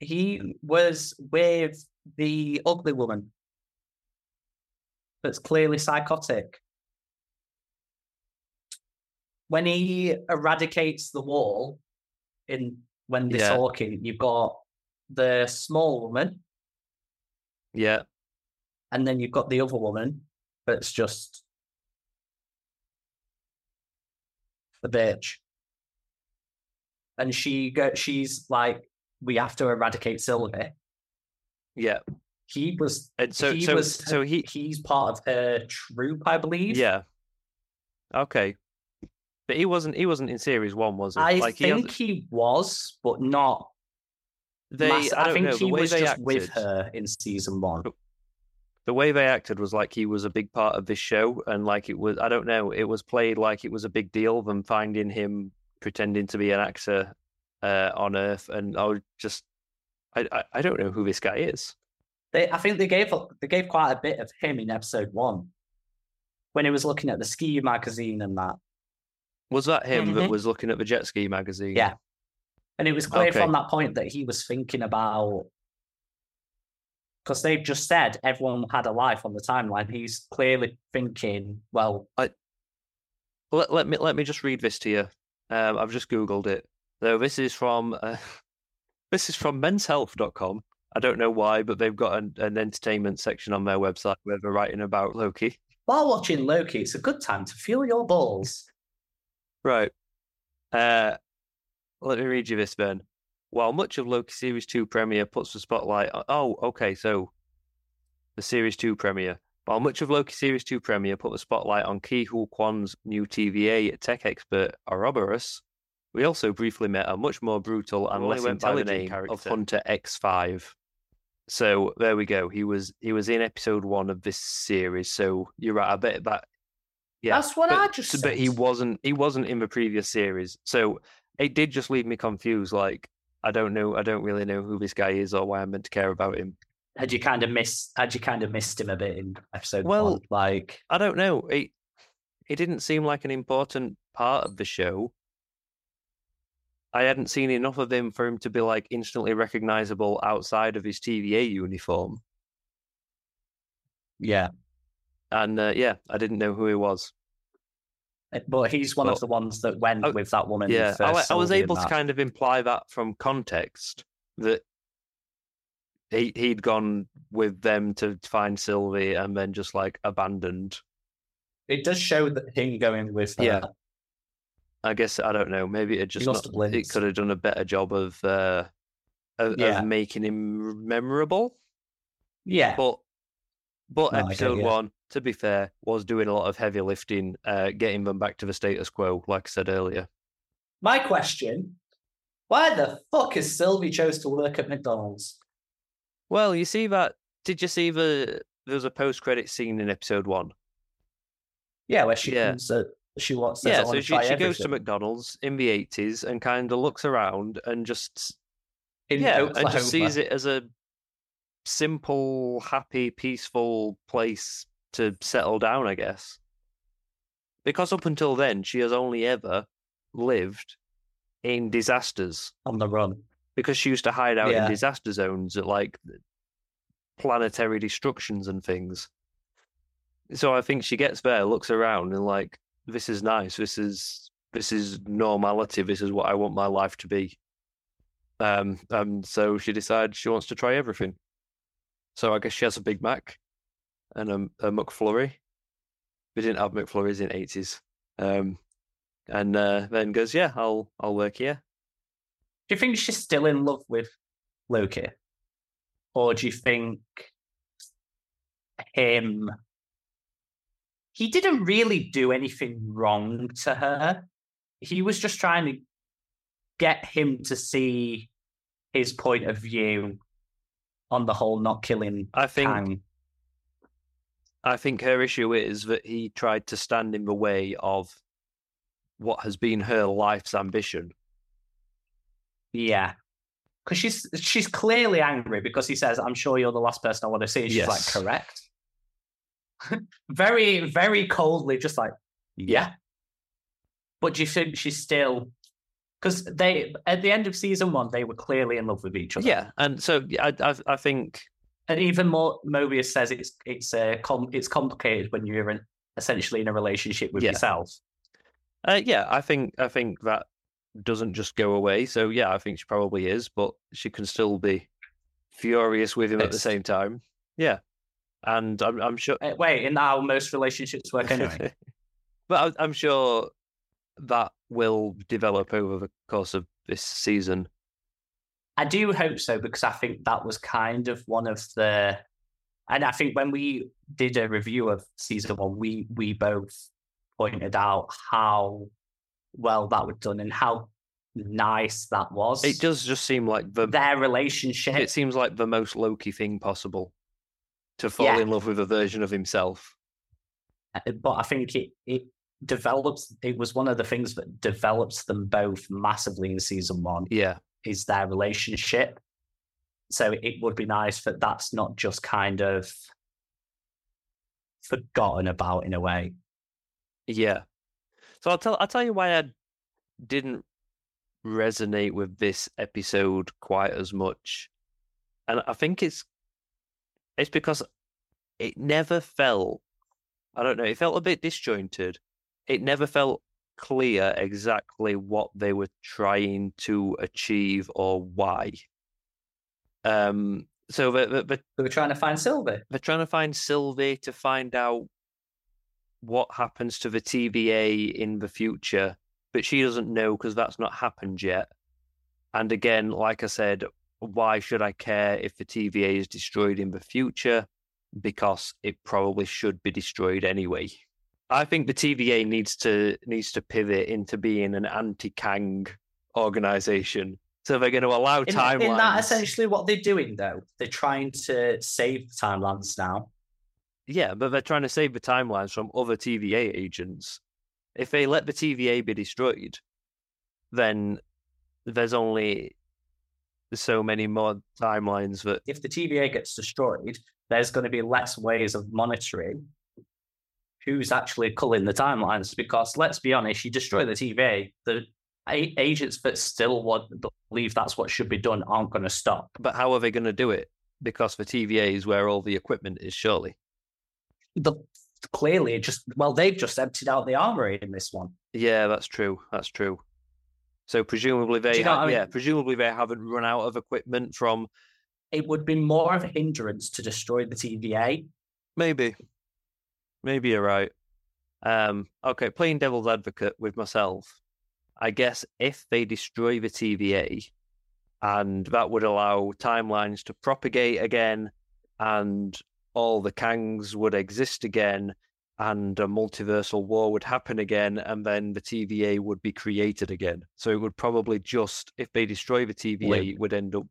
He was with the ugly woman that's clearly psychotic. When he eradicates the wall in when they're Yeah. talking, you've got the small woman, Yeah. and then you've got the other woman that's just the bitch. And she go she's like, we have to eradicate Sylvie. Yeah. He was And so he so was so he he's part of her troop, I believe. yeah. Okay. But he wasn't he wasn't in series one, was he? I like he think he was, but not. they mass- I, don't think know, the he way was they just acted, with her in season one. the way they acted was like he was a big part of this show and like it was I don't know, it was played like it was a big deal them finding him pretending to be an actor uh, on Earth and I was just I, I I don't know who this guy is. They, I think they gave they gave quite a bit of him in episode one when he was looking at the ski magazine and that. Was that him that Mhm. was looking at the jet ski magazine? Yeah. And it was clear Okay. from that point that he was thinking about because they've just said everyone had a life on the timeline. He's clearly thinking, well, Let, let me let me just read this to you. Um, I've just googled it. So this is from uh, this is from menshealth.com. I don't know why, but they've got an, an entertainment section on their website where they're writing about Loki. while watching Loki, it's a good time to fuel your balls. Right. Uh, let me read you this then. While much of Loki Series 2 premiere puts the spotlight on. Oh, okay, so the Series 2 premiere. While much of Loki Series 2 premiere put the spotlight on Ke Huy Quan's new TVA tech expert, Ouroboros, we also briefly met a much more brutal and We only less went by the intelligent character of. Hunter X5. So there we go. He was he was in episode one of this series. So you're right. I bet that yeah, That's what but, I just But he wasn't. He wasn't in the previous series, so it did just leave me confused. Like, I don't know. I don't really know who this guy is or why I'm meant to care about him. Had you kind of missed? Had you kind of missed him a bit in episode Well, one? Like, I don't know. It it didn't seem like an important part of the show. I hadn't seen enough of him for him to be like instantly recognizable outside of his TVA uniform. yeah, And uh, yeah, I didn't know who he was. but he's one But- of the ones that went Oh, with that woman. Yeah, I, I was able to kind of imply that from context that he he'd gone with them to find Sylvie and then just like abandoned. It does show that him going with her. Yeah. I guess I don't know. Maybe it just not, it could have done a better job of uh of, Yeah. of making him memorable. yeah. But but No, episode one, to be fair, was doing a lot of heavy lifting, uh, getting them back to the status quo, like I said earlier. My question: Why the fuck has Sylvie chose to work at McDonald's? Well, you see that? Did you see the? There was a post-credit scene in episode one. Yeah, where she Yeah. comes. Uh, she wants. yeah, so she, she goes to. McDonald's in the eighties and kind of looks around and just in yeah, Oklahoma. and just sees it as a simple, happy, peaceful place to settle down, I guess. Because up until then, she has only ever lived in disasters. on the run. Because she used to hide out Yeah. in disaster zones at like planetary destructions and things. So I think she gets there, looks around, and like, this is nice. This is this is normality. This is what I want my life to be. Um, and so she decides she wants to try everything. So I guess she has a Big Mac and a, a McFlurry. We didn't have McFlurries in eighties. Um, and uh, then goes, yeah, I'll I'll work here. Do you think she's still in love with Loki, or do you think him? He didn't really do anything wrong to her. He was just trying to get him to see his point of view on the whole not killing I think Kang. I think her issue is that he tried to stand in the way of what has been her life's ambition. Yeah. Because she's she's clearly angry because he says, I'm sure you're the last person I want to see. And she's Yes. like, correct. very, very coldly, just like, yeah. But do you think she's still because they at the end of season one, they were clearly in love with each other. Yeah, and so I I, I think And even more Mobius says it's it's uh, com- it's complicated when you're in, essentially in a relationship with Yeah. yourself. uh, yeah, I think I think that doesn't just go away. So yeah, I think she probably is, but she can still be furious with him at the same time. Yeah, and I'm I'm sure. Uh, wait, in how most relationships work anyway. but I- I'm sure that will develop over the course of this season. I do hope so because I think that was kind of one of the, and I think when we did a review of season one, we we both pointed out how well that was done and how nice that was. It does just seem like the their relationship. it seems like the most Loki thing possible to fall Yeah. in love with a version of himself. Uh, but I think it it develops. It was one of the things that develops them both massively in season one. Yeah, is their relationship. So it would be nice that that's not just kind of forgotten about in a way. yeah. So I'll tell I'll tell you why I didn't resonate with this episode quite as much, and I think it's it's because it never felt I don't know it felt a bit disjointed. It never felt clear exactly what they were trying to achieve or why. Um. So the, the, the They were trying to find Sylvie. they're trying to find Sylvie to find out what happens to the TVA in the future, but she doesn't know because that's not happened yet. And again, like I said, why should I care if the TVA is destroyed in the future? Because it probably should be destroyed anyway. I think the TVA needs to needs to pivot into being an anti-Kang organization. So they're going to allow timelines. isn't that essentially what they're doing though? They're trying to save the timelines now. Yeah, but they're trying to save the timelines from other TVA agents. If they let the TVA be destroyed, then there's only so many more timelines that if the TVA gets destroyed, there's going to be less ways of monitoring who's actually culling the timelines. Because let's be honest, you destroy the TVA, the a- agents that still want believe that's what should be done aren't going to stop. but how are they going to do it? Because the TVA is where all the equipment is, surely. The clearly just well, they've just emptied out the armory in this one. Yeah, that's true. That's true. So presumably they, you know ha- I mean? yeah, presumably they haven't run out of equipment from It would be more of a hindrance to destroy the TVA. maybe, maybe you're right. Um, okay, playing devil's advocate with myself. I guess if they destroy the TVA, and that would allow timelines to propagate again, and all the Kangs would exist again, and a multiversal war would happen again, and then the TVA would be created again. So it would probably just, if they destroy the TVA, Live. it would end up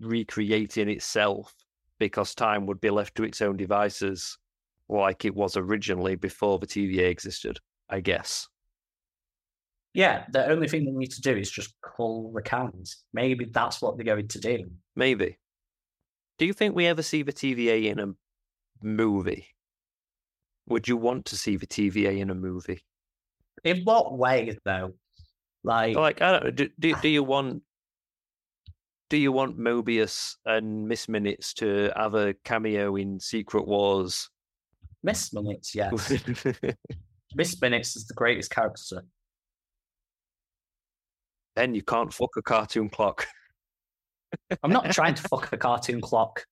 recreating itself because time would be left to its own devices like it was originally before the TVA existed, I guess. Yeah, the only thing they need to do is just call the Kangs. Maybe that's what they're going to do. Maybe. Do you think we ever see the TVA in a movie? Would you want to see the TVA in a movie? In what way, though? Like, Like, I don't know. Do, do, do you want. Do you want Mobius and Miss Minutes to have a cameo in Secret Wars? Miss Minutes, yes. Miss Minutes is the greatest character. then you can't fuck a cartoon clock. I'm not trying to fuck a cartoon clock.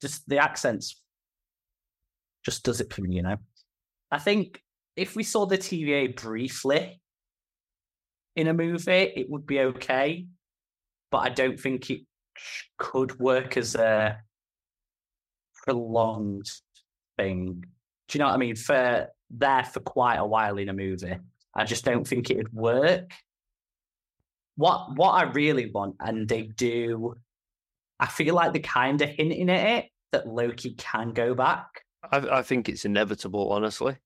Just the accents just does it for me, you know. I think if we saw the TVA briefly in a movie, it would be okay. But I don't think it could work as a prolonged thing. Do you know what I mean? For there for quite a while in a movie, I just don't think it would work. What what I really want, and they do, I feel like they're kind of hinting at it that Loki can go back. I, I think it's inevitable, honestly.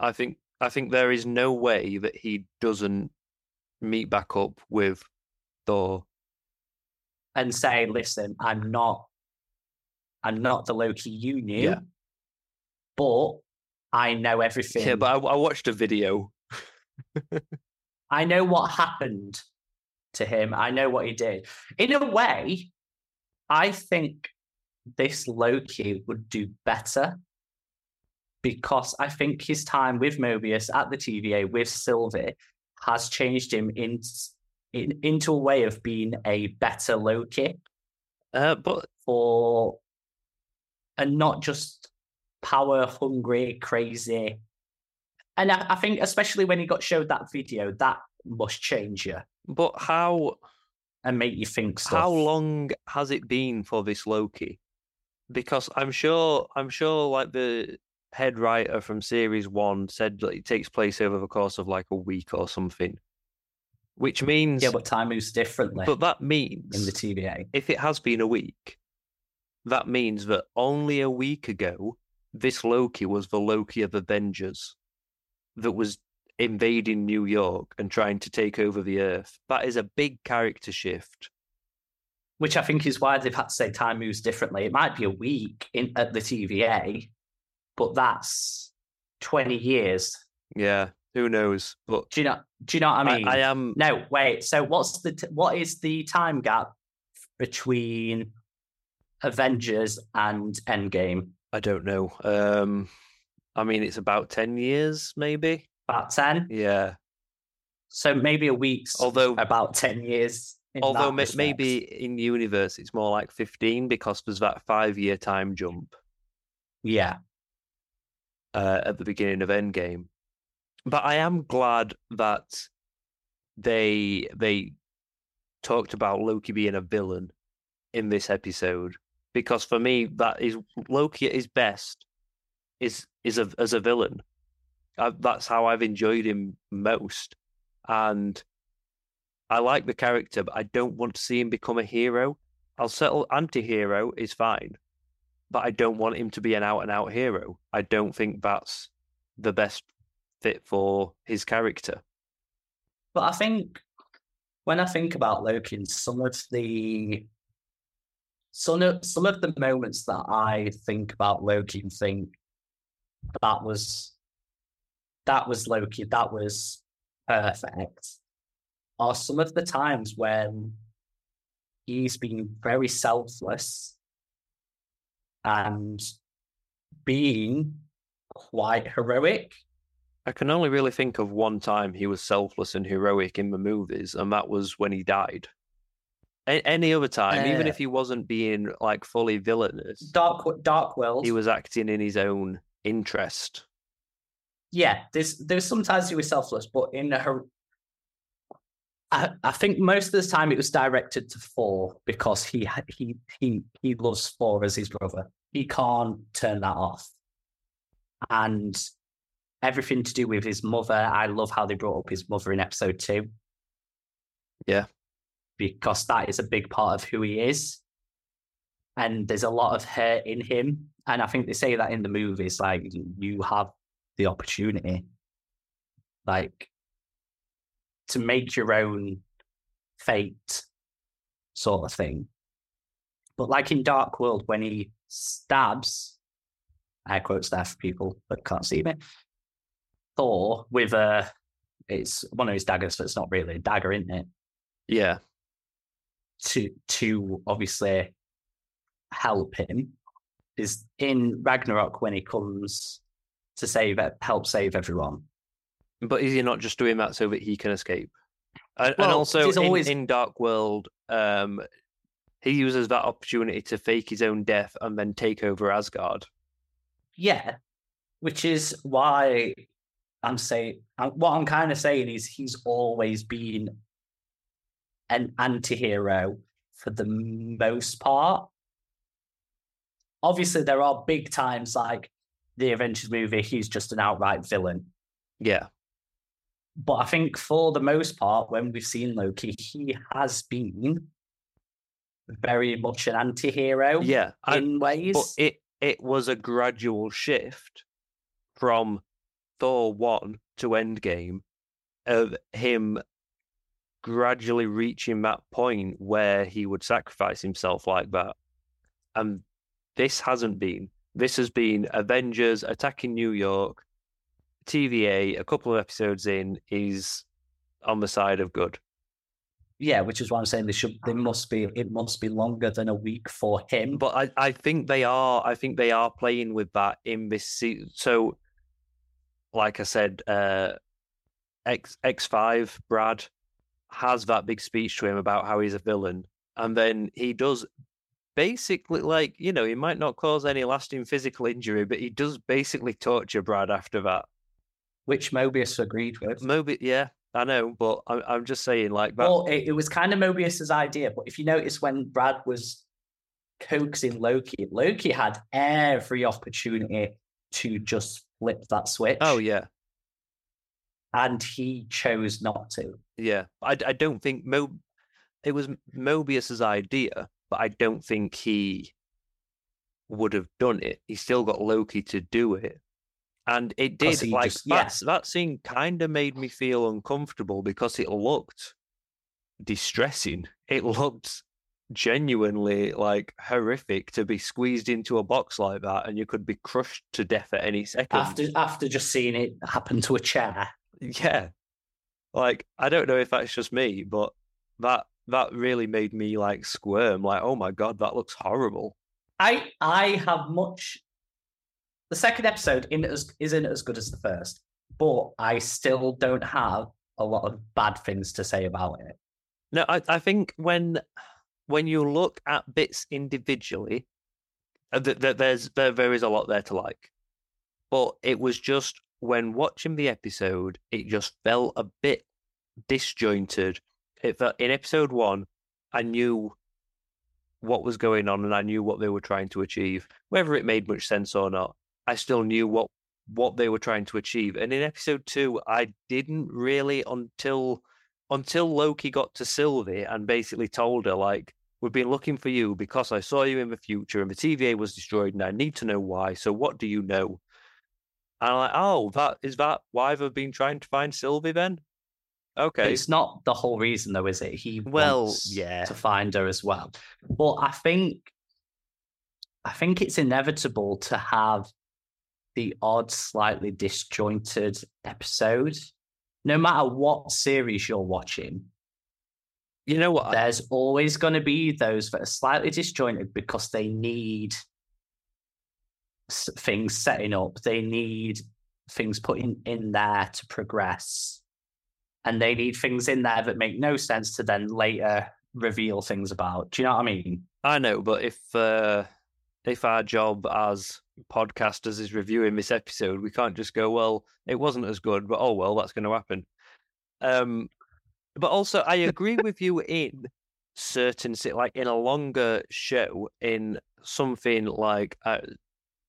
I think I think there is no way that he doesn't meet back up with Thor. and say, "Listen, I'm not, I'm not the Loki you knew, Yeah. but I know everything. Yeah, but I, I watched a video. I know what happened to him. I know what he did. In a way, I think this Loki would do better because I think his time with Mobius at the TVA with Sylvie has changed him in, in, into a way of being a better Loki. Uh, but for and not just power hungry, crazy. And I, I think especially when he got showed that video, that must change you but how and make you think stuff. how long has it been for this Loki? Because I'm sure I'm sure like the head writer from series one said that it takes place over the course of like a week or something. Which means Yeah, but time moves differently but that means in the TVA. if it has been a week, that means that only a week ago, this Loki was the Loki of Avengers that was invading New York and trying to take over the Earth. That is a big character shift. Which I think is why they've had to say time moves differently. It might be a week in at the TVA, but that's 20 years. Yeah, who knows? But Do you know do you know what I mean? I, I am. No, wait. So what's the t- what is the time gap between Avengers and Endgame? I don't know. Um, I mean, it's about ten years, maybe. About ten. Yeah. So maybe a week's Although, about ten years. in although ma- maybe in the universe it's more like fifteen because there's that five-year time jump. yeah, uh, at the beginning of Endgame. But I am glad that they they talked about Loki being a villain in this episode because for me that is Loki at his best is is a, as a villain. I, that's how I've enjoyed him most, and I like the character, but I don't want to see him become a hero. I'll settle anti-hero is fine, but I don't want him to be an out and out hero. I don't think that's the best fit for his character. but I think when I think about Loki some of the some of some of the moments that I think about Loki and think that was that was Loki, that was perfect, are some of the times when he's been very selfless and being quite heroic. I can only really think of one time he was selfless and heroic in the movies, and that was when he died. A- any other time, even Uh, if he wasn't being like fully villainous, Dark Dark World. he was acting in his own interest. yeah, there's there's sometimes he was selfless, but in her I, I think most of the time it was directed to Thor because he he he he loves Thor as his brother. He can't turn that off. And everything to do with his mother, I love how they brought up his mother in episode two. Yeah. Because that is a big part of who he is. And there's a lot of hurt in him. And I think they say that in the movies, like you have the opportunity, like to make your own fate, sort of thing. But like in Dark World, when he stabs, air quotes there for people that can't see me, Thor with a, it's one of his daggers, but it's not really a dagger, isn't it? Yeah, To to obviously help him is in Ragnarok when he comes to save help save everyone. but is he not just doing that so that he can escape? And, and also in, always- in Dark World, um, he uses that opportunity to fake his own death and then take over Asgard. Yeah, which is why I'm saying uh, what I'm kind of saying is he's always been an anti-hero for the most part. Obviously, there are big times like the Avengers movie, he's just an outright villain. Yeah, But I think for the most part, when we've seen Loki, he has been very much an anti-hero yeah. I- in ways. but it it was a gradual shift from Thor one to Endgame of him gradually reaching that point where he would sacrifice himself like that. And this hasn't been. This has been Avengers attacking New York. TVA, a couple of episodes in, is on the side of good. Yeah, which is why I'm saying they should. They must be. It must be longer than a week for him. But I, I think they are. I think they are playing with that in this season. So, like I said, uh, X X five Brad has that big speech to him about how he's a villain, and then he does basically like you know he might not cause any lasting physical injury, but he does basically torture Brad after that. which Mobius agreed with. Moby, yeah, I know, but I'm I'm just saying like that. Well, it, it was kind of Mobius's idea, but if you notice when Brad was coaxing Loki, Loki had every opportunity to just flip that switch. oh yeah, and he chose not to. Yeah, I, I don't think Mo. It was Mobius's idea, but I don't think he would have done it. He still got Loki to do it, and it did. Like just- yeah. that's that scene kind of made me feel uncomfortable because it looked distressing. It looked genuinely like horrific to be squeezed into a box like that, and you could be crushed to death at any second. After after just seeing it happen to a chair. Yeah. Like I don't know if that's just me, but that that really made me like squirm. Like, oh my god, that looks horrible. I I have much. The second episode in as, isn't as good as the first, but I still don't have a lot of bad things to say about it. No, I, I think when when you look at bits individually, uh, th- th- there's there, there is a lot there to like. But it was just when watching the episode, it just felt a bit disjointed. It felt in episode one, I knew what was going on and I knew what they were trying to achieve. Whether it made much sense or not, I still knew what what they were trying to achieve. And in episode two, I didn't really until until Loki got to Sylvie and basically told her like, "We've been looking for you because I saw you in the future and the TVA was destroyed, and I need to know why. So what do you know?" And I'm like, "Oh, that is that why they've been trying to find Sylvie then?" Okay. It's not the whole reason, though, is it? He Well, wants yeah. to find her as well. But I think, I think it's inevitable to have the odd, slightly disjointed episode. No matter what series you're watching, You know what? there's always going to be those that are slightly disjointed because they need things setting up. They need things put in, in there to progress. And they need things in there that make no sense to then later reveal things about. Do you know what I mean? I know, but if uh, if our job as podcasters is reviewing this episode, we can't just go, "Well, it wasn't as good," but oh well, that's going to happen. Um, but also, I agree with you in certain, like in a longer show, in something like uh,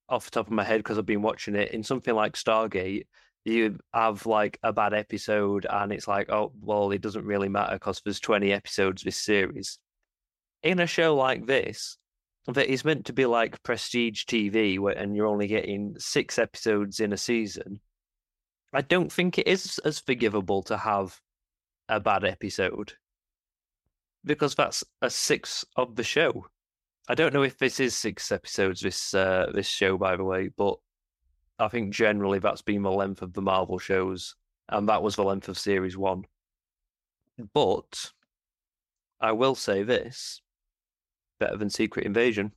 off the top of my head because I've been watching it in something like Stargate. You have like a bad episode, and it's like, oh well, it doesn't really matter because there's 20 episodes this series in a show like this that is meant to be like prestige TV where, and you're only getting six episodes in a season, I don't think it is as forgivable to have a bad episode because that's a six of the show. I don't know if this is six episodes this uh, this show by the way, but I think generally that's been the length of the Marvel shows, and that was the length of series one. But I will say this: better than Secret Invasion.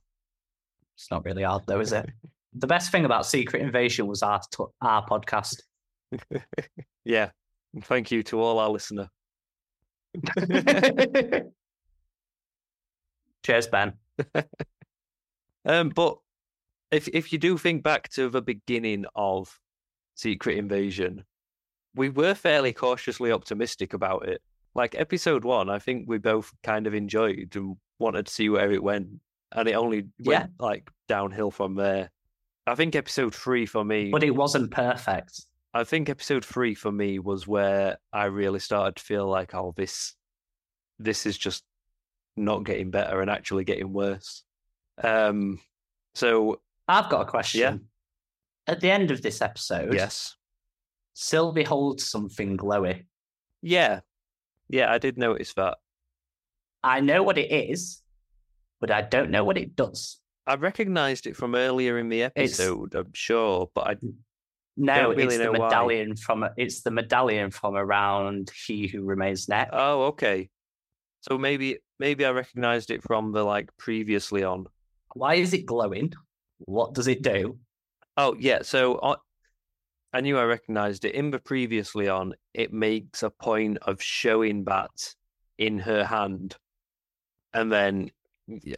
It's not really hard, though, is it? the best thing about Secret Invasion was our, t- our podcast. Yeah. Thank you to all our listener. Cheers, Ben. Um, but if if you do think back to the beginning of Secret Invasion, we were fairly cautiously optimistic about it. Like episode one, I think we both kind of enjoyed and wanted to see where it went, and it only Yeah. went like downhill from there. I think episode three for me. But it wasn't perfect. I think episode three for me was where I really started to feel like, oh, this, this is just not getting better and actually getting worse. Um, so I've got a question. Yeah. At the end of this episode, yes, Sylvie holds something glowy. yeah, yeah, I did notice that. I know what it is, but I don't know what it does. I recognised it from earlier in the It's- episode, I'm sure, but I No, really it's the know why. medallion from it's the medallion from around He Who Remains neck. oh, okay. So maybe maybe I recognised it from the like previously on. Why is it glowing? What does it do? Oh yeah, so I, I knew I recognised it in the previously on. It makes a point of showing that in her hand, and then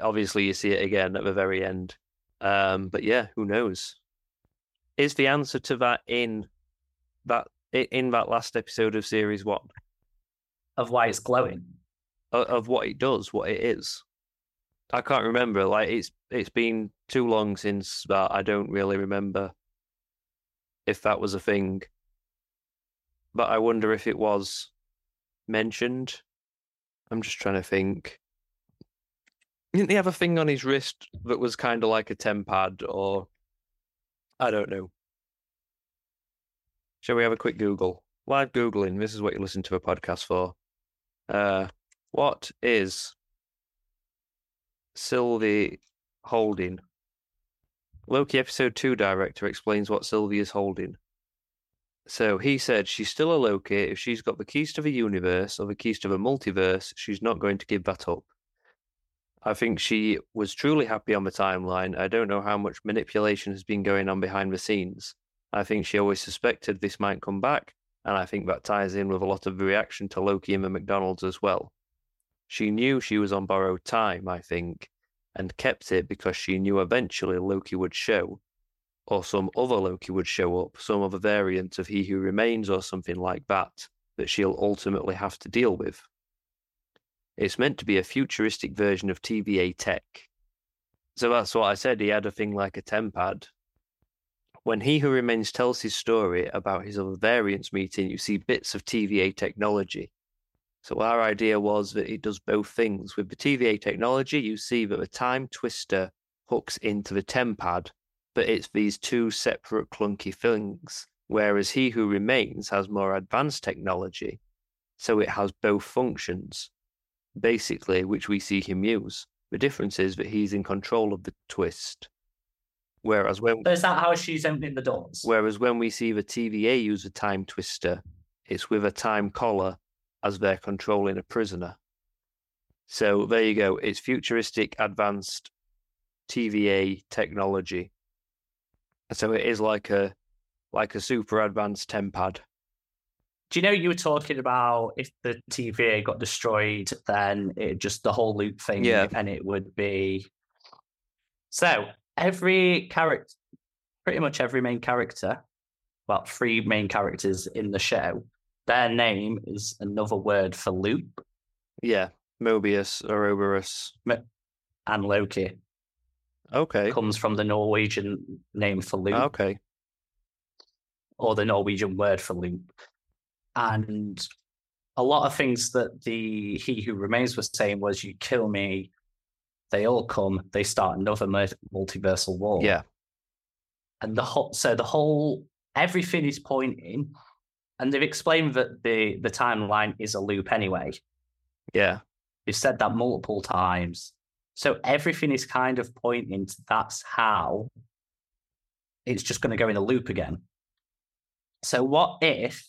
obviously you see it again at the very end. Um, but yeah, who knows? Is the answer to that in that in that last episode of series one Of why it's glowing? Of, what it does, what it is? I can't remember. Like it's it's been too long since that. I don't really remember if that was a thing. But I wonder if it was mentioned. I'm just trying to think. Didn't he have a thing on his wrist that was kind of like a tempad, or I don't know. Shall we have a quick Google? Live Googling. This is what you listen to a podcast for. Uh, what is Sylvie holding? Loki episode 2 director explains what Sylvie is holding. So he said she's still a Loki. If she's got the keys to the universe or the keys to the multiverse, she's not going to give that up. I think she was truly happy on the timeline. I don't know how much manipulation has been going on behind the scenes. I think she always suspected this might come back, and I think that ties in with a lot of the reaction to Loki and the McDonald's as well. She knew she was on borrowed time, I think, and kept it because she knew eventually Loki would show, or some other Loki would show up, some other variant of He Who Remains or something like that, that she'll ultimately have to deal with. It's meant to be a futuristic version of TVA tech. So that's what I said. He had a thing like a tempad. When He Who Remains tells his story about his other variants meeting, you see bits of TVA technology. So our idea was that it does both things. With the TVA technology, you see that the time twister hooks into the tempad, but it's these two separate clunky things. Whereas he who remains has more advanced technology. So it has both functions, basically, which we see him use. The difference is that he's in control of the twist. Whereas when So is that how she's opening the doors? whereas when we see the TVA use a time twister, it's with a time collar as they're controlling a prisoner. So there you go. It's futuristic advanced TVA technology. So it is like a like a super advanced tempad. Do you know you were talking about if the TVA got destroyed, then it just the whole loop thing, Yeah. and it would be. So every character, pretty much every main character, well, three main characters in the show, their name is another word for loop Yeah. Mobius, Ouroboros. and Loki. Okay. Comes from the Norwegian name for loop. Okay. or the Norwegian word for loop. And a lot of things that the He Who Remains was saying was, "You kill me, they all come, they start another mul- multiversal war." Yeah. and the whole so the whole everything is pointing, and they've explained that the the timeline is a loop anyway. Yeah. They've said that multiple times, so everything is kind of pointing to that's how it's just going to go in a loop again. So, what if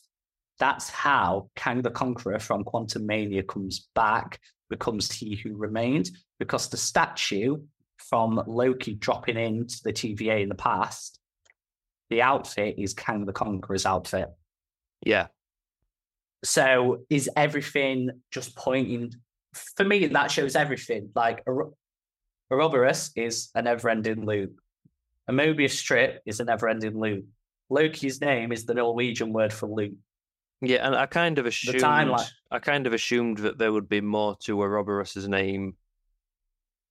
that's how Kang the Conqueror from Quantumania comes back, becomes He Who Remained? Because the statue from Loki dropping into the TVA in the past, the outfit is Kang the Conqueror's outfit. Yeah. So, is everything just pointing? For me, that shows everything. Like, Oro- Ouroboros is a never ending loop, a Mobius strip is a never ending loop. Loki's name is the Norwegian word for loop. Yeah, and I kind of assumed timeline- I kind of assumed that there would be more to Ouroboros's name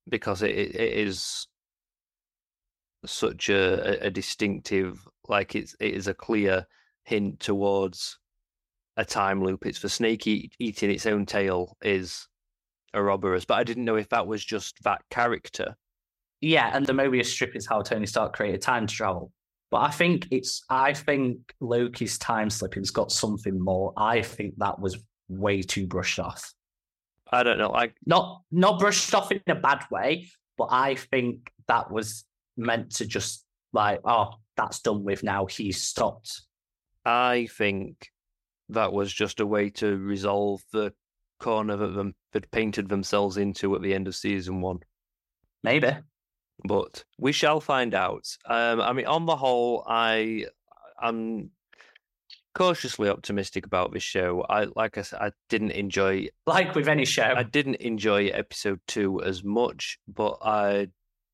because it, it, it is such a, a- a distinctive like it's it is a clear hint towards a time loop. It's for snake eat, eating its own tail is a Ouroboros, but I didn't know if that was just that character. Yeah, and the Mobius strip is how Tony Stark created time travel. But I think it's I think Loki's time slipping's got something more. I think that was way too brushed off. I don't know. Like Not not brushed off in a bad way, but I think that was meant to just like, oh, that's done with now. He's stopped. I think that was just a way to resolve the corner that them that painted themselves into at the end of season one. Maybe. But we shall find out. Um, I mean, on the whole, I I'm cautiously optimistic about this show. I like I said, I didn't enjoy Like with any show. I didn't enjoy episode two as much, but I've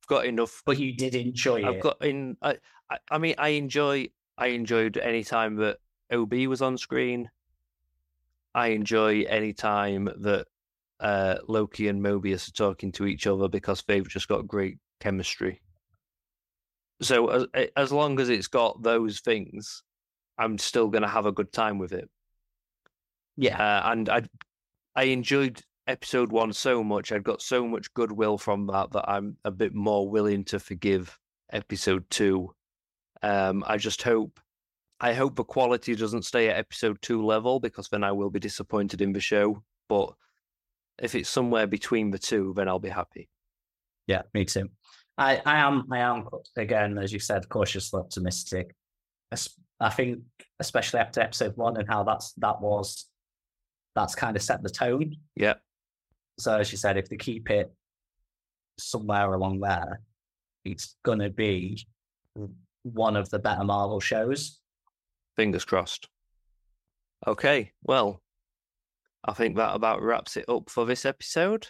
got enough but you did enjoy I've it. got in. I, I, I mean, I enjoy. I enjoyed any time that OB was on screen. I enjoy any time that uh, Loki and Mobius are talking to each other because they've just got great chemistry. So as as long as it's got those things, I'm still going to have a good time with it. yeah. Uh, and I I enjoyed episode one so much. I'd got so much goodwill from that that I'm a bit more willing to forgive episode two. Um, I just hope I hope the quality doesn't stay at episode two level because then I will be disappointed in the show. But if it's somewhere between the two, then I'll be happy. Yeah, me too. I, I am, I am again, as you said, cautiously optimistic. I think, especially after episode one and how that's that was, that's kind of set the tone. Yeah, So as you said, if they keep it somewhere along there, it's gonna be one of the better Marvel shows. fingers crossed. Okay, well, I think that about wraps it up for this episode.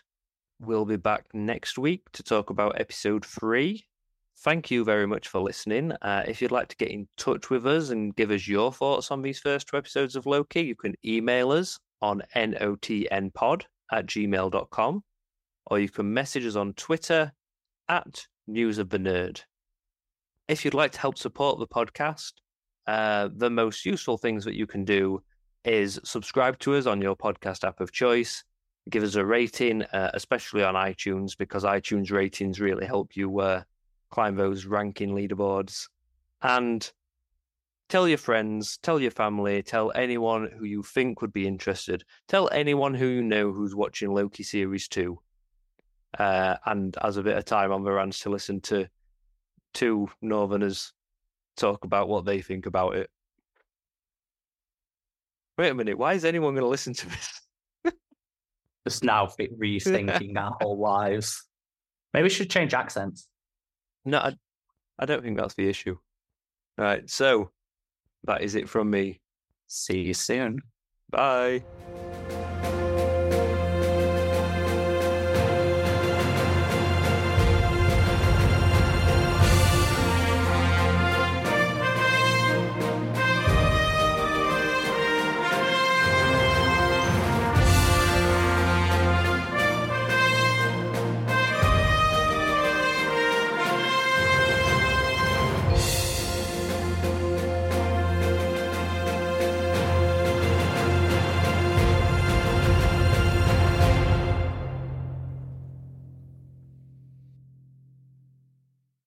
We'll be back next week to talk about episode three. Thank you very much for listening. Uh, if you'd like to get in touch with us and give us your thoughts on these first two episodes of Loki, you can email us on notnpod at gmail.com or you can message us on Twitter at News of the Nerd. If you'd like to help support the podcast, uh, the most useful things that you can do is subscribe to us on your podcast app of choice. Give us a rating, uh, especially on iTunes, because iTunes ratings really help you uh, climb those ranking leaderboards. And tell your friends, tell your family, tell anyone who you think would be interested. Tell anyone who you know who's watching Loki series two, uh, and has a bit of time on their hands to listen to two Northerners talk about what they think about it. Wait a minute, why is anyone going to listen to this? Just now rethinking our whole lives. Maybe we should change accents. No, I, I don't think that's the issue. All right, so that is it from me. See you soon. Bye.